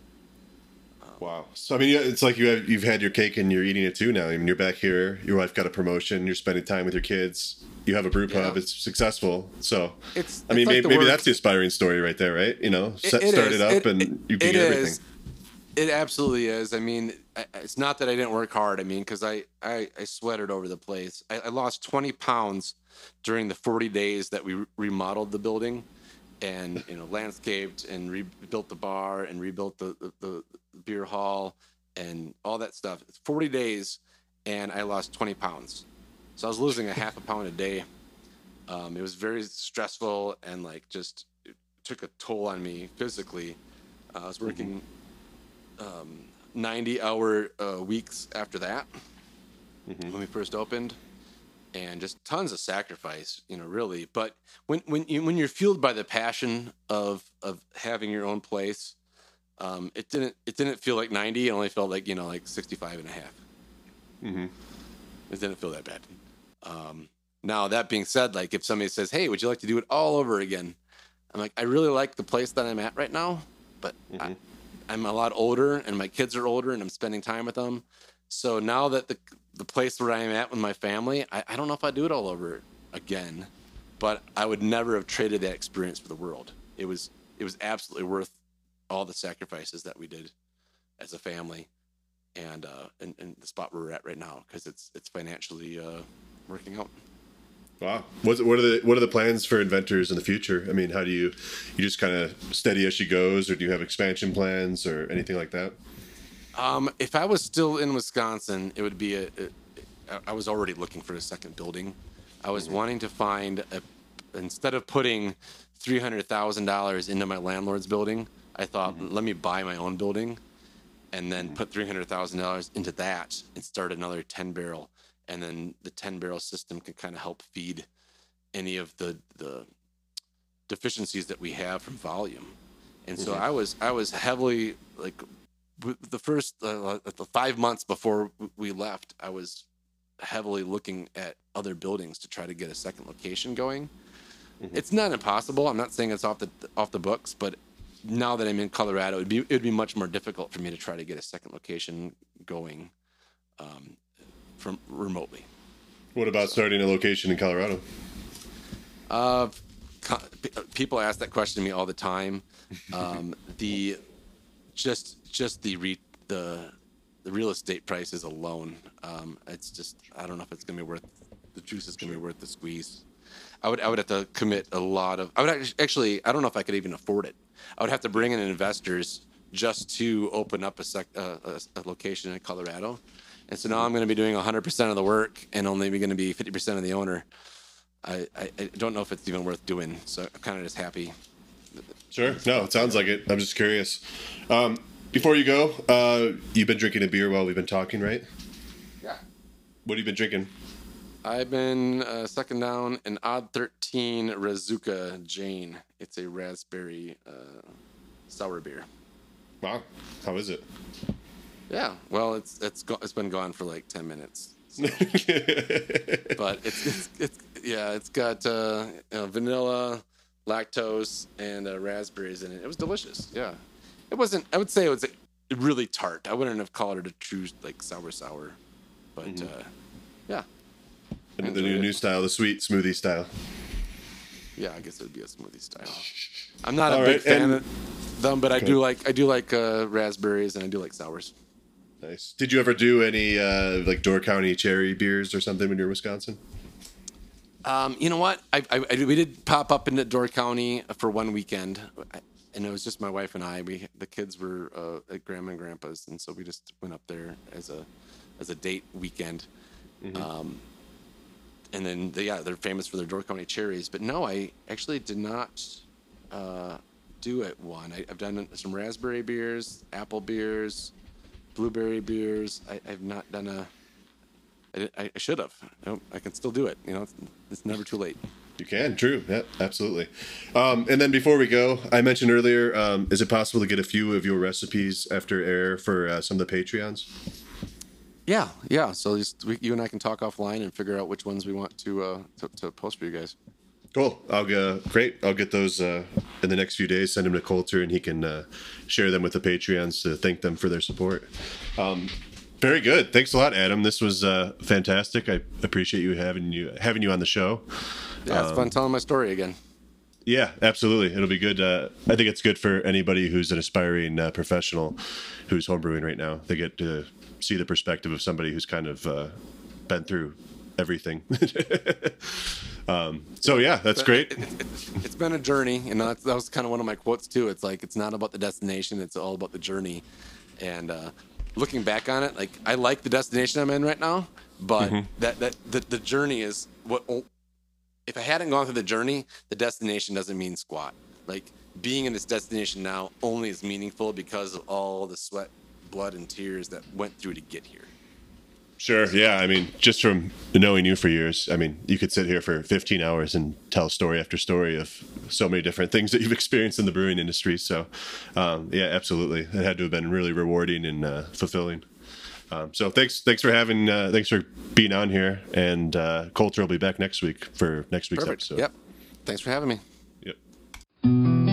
Um, wow. So I mean, it's like you have you've had your cake and you're eating it too now. I mean, you're back here. Your wife got a promotion. You're spending time with your kids. You have a brew pub. Yeah. It's successful. So it's. I mean, like maybe, maybe that's the aspiring story right there, right? You know, set, it, it start is. it up it, and you get everything. Is. It absolutely is. I mean, it's not that I didn't work hard. I mean, because I, I I sweated over the place. I, I lost 20 pounds during the 40 days that we remodeled the building and you know landscaped and rebuilt the bar and rebuilt the, the, the beer hall and all that stuff. It's 40 days and i lost 20 pounds. So i was losing a half a pound a day. Um, it was very stressful and like just took a toll on me physically. Uh, i was working um, 90 hour uh, weeks after that mm-hmm. when we first opened and just tons of sacrifice, you know, really. But when when you when you're fueled by the passion of of having your own place, um, it didn't it didn't feel like 90. It only felt like you know like 65 and a half. Mm-hmm. It didn't feel that bad. Um, now that being said, like if somebody says, "Hey, would you like to do it all over again?" I'm like, I really like the place that I'm at right now, but mm-hmm. I, I'm a lot older, and my kids are older, and I'm spending time with them. So now that the the place where I am at with my family, I, I don't know if I'd do it all over again, but I would never have traded that experience for the world. It was it was absolutely worth all the sacrifices that we did as a family, and uh, and, and the spot we're at right now because it's it's financially uh, working out. Wow. What are the what are the plans for inventors in the future? I mean, how do you you just kind of steady as she goes, or do you have expansion plans or anything like that? Um, if I was still in Wisconsin, it would be a, a. I was already looking for a second building. I was mm-hmm. wanting to find a. Instead of putting three hundred thousand dollars into my landlord's building, I thought, mm-hmm. let me buy my own building, and then mm-hmm. put three hundred thousand dollars into that and start another ten barrel, and then the ten barrel system can kind of help feed any of the the deficiencies that we have from volume. And so mm-hmm. I was I was heavily like the first uh, the five months before we left, I was heavily looking at other buildings to try to get a second location going. Mm-hmm. It's not impossible. I'm not saying it's off the off the books, but now that I'm in Colorado, it'd be it'd be much more difficult for me to try to get a second location going um, from remotely. What about so, starting a location in Colorado? Uh, co- people ask that question to me all the time. Um, the just just the re, the the real estate prices alone. Um, it's just I don't know if it's gonna be worth the juice is gonna be worth the squeeze. I would I would have to commit a lot of. I would actually. I don't know if I could even afford it. I would have to bring in investors just to open up a, sec, uh, a, a location in Colorado. And so now I'm going to be doing 100% of the work and only going to be 50% of the owner. I, I, I don't know if it's even worth doing. So I'm kind of just happy. Sure. No, it sounds like it. I'm just curious. Um, before you go, uh, you've been drinking a beer while we've been talking, right? Yeah. What have you been drinking? I've been uh, sucking down an Odd 13 Razuka Jane. It's a raspberry uh, sour beer. Wow. How is it? Yeah, well, it's it's go- it's been gone for like ten minutes, but it's it's, it's yeah, it's got uh, you know, vanilla, lactose, and uh, raspberries in it. It was delicious. Yeah, it wasn't. I would say it was really tart. I wouldn't have called it a true like sour sour, but uh, yeah, the new, new style, the sweet smoothie style. yeah. I guess it would be a smoothie style. I'm not a All big fan and- of them, but I do like I do like uh, raspberries and I do like sours. Nice. Did you ever do any uh, like Door County cherry beers or something when you were in Wisconsin? Um, you know what? I, I, I we did pop up into Door County for one weekend, and it was just my wife and I. We the kids were uh, at grandma and grandpa's, and so we just went up there as a as a date weekend. Um, and then they, yeah, they're famous for their Door County cherries. But no, I actually did not uh, do it one. I, I've done some raspberry beers, apple beers, blueberry beers. I, I've not done a I, I should have. I can still do it. You know, it's, it's never too late. You can, true. Yeah, absolutely. Um, and then before we go, I mentioned earlier, um, is it possible to get a few of your recipes after air for uh, some of the Patreons? Yeah, yeah. So just, we, you and I can talk offline and figure out which ones we want to uh, to, to post for you guys. Cool. I'll go. Great. I'll get those uh, in the next few days. Send them to Coulter, and he can uh, share them with the Patreons to thank them for their support. Um, very good. Thanks a lot, Adam. This was uh, fantastic. I appreciate you having you having you on the show. Yeah, it's fun telling my story again. Yeah, absolutely. It'll be good. Uh, I think it's good for anybody who's an aspiring uh, professional who's homebrewing right now. They get to see the perspective of somebody who's kind of uh, been through everything. um, so yeah, that's great. It, it, it's been a journey, and that's, that was kind of one of my quotes too. It's like it's not about the destination; it's all about the journey. And uh, looking back on it, like I like the destination I'm in right now, but mm-hmm. that that the, the journey is what. If I hadn't gone through the journey, the destination doesn't mean squat. Like being in this destination now only is meaningful because of all the sweat, blood, and tears that went through to get here. Sure. Yeah. I mean, just from knowing you for years, I mean, you could sit here for 15 hours and tell story after story of so many different things that you've experienced in the brewing industry. So, um, yeah, absolutely. It had to have been really rewarding and uh, fulfilling. Um, so thanks, thanks for having, uh, thanks for being on here. And uh, Coulter will be back next week for next week's Perfect. episode. Yep. Thanks for having me. Yep.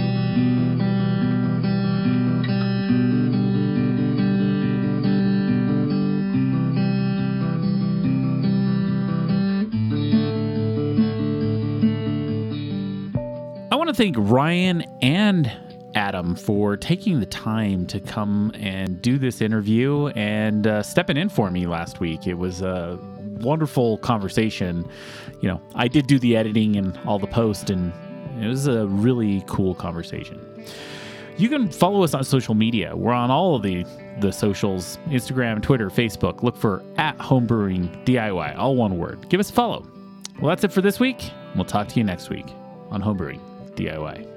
To thank Ryan and Adam for taking the time to come and do this interview and uh, stepping in for me last week. It was a wonderful conversation. You know, I did do the editing and all the post, and it was a really cool conversation. You can follow us on social media. We're on all of the the socials: Instagram, Twitter, Facebook. Look for at Homebrewing DIY, all one word. Give us a follow. Well, that's it for this week. We'll talk to you next week on Homebrewing DIY.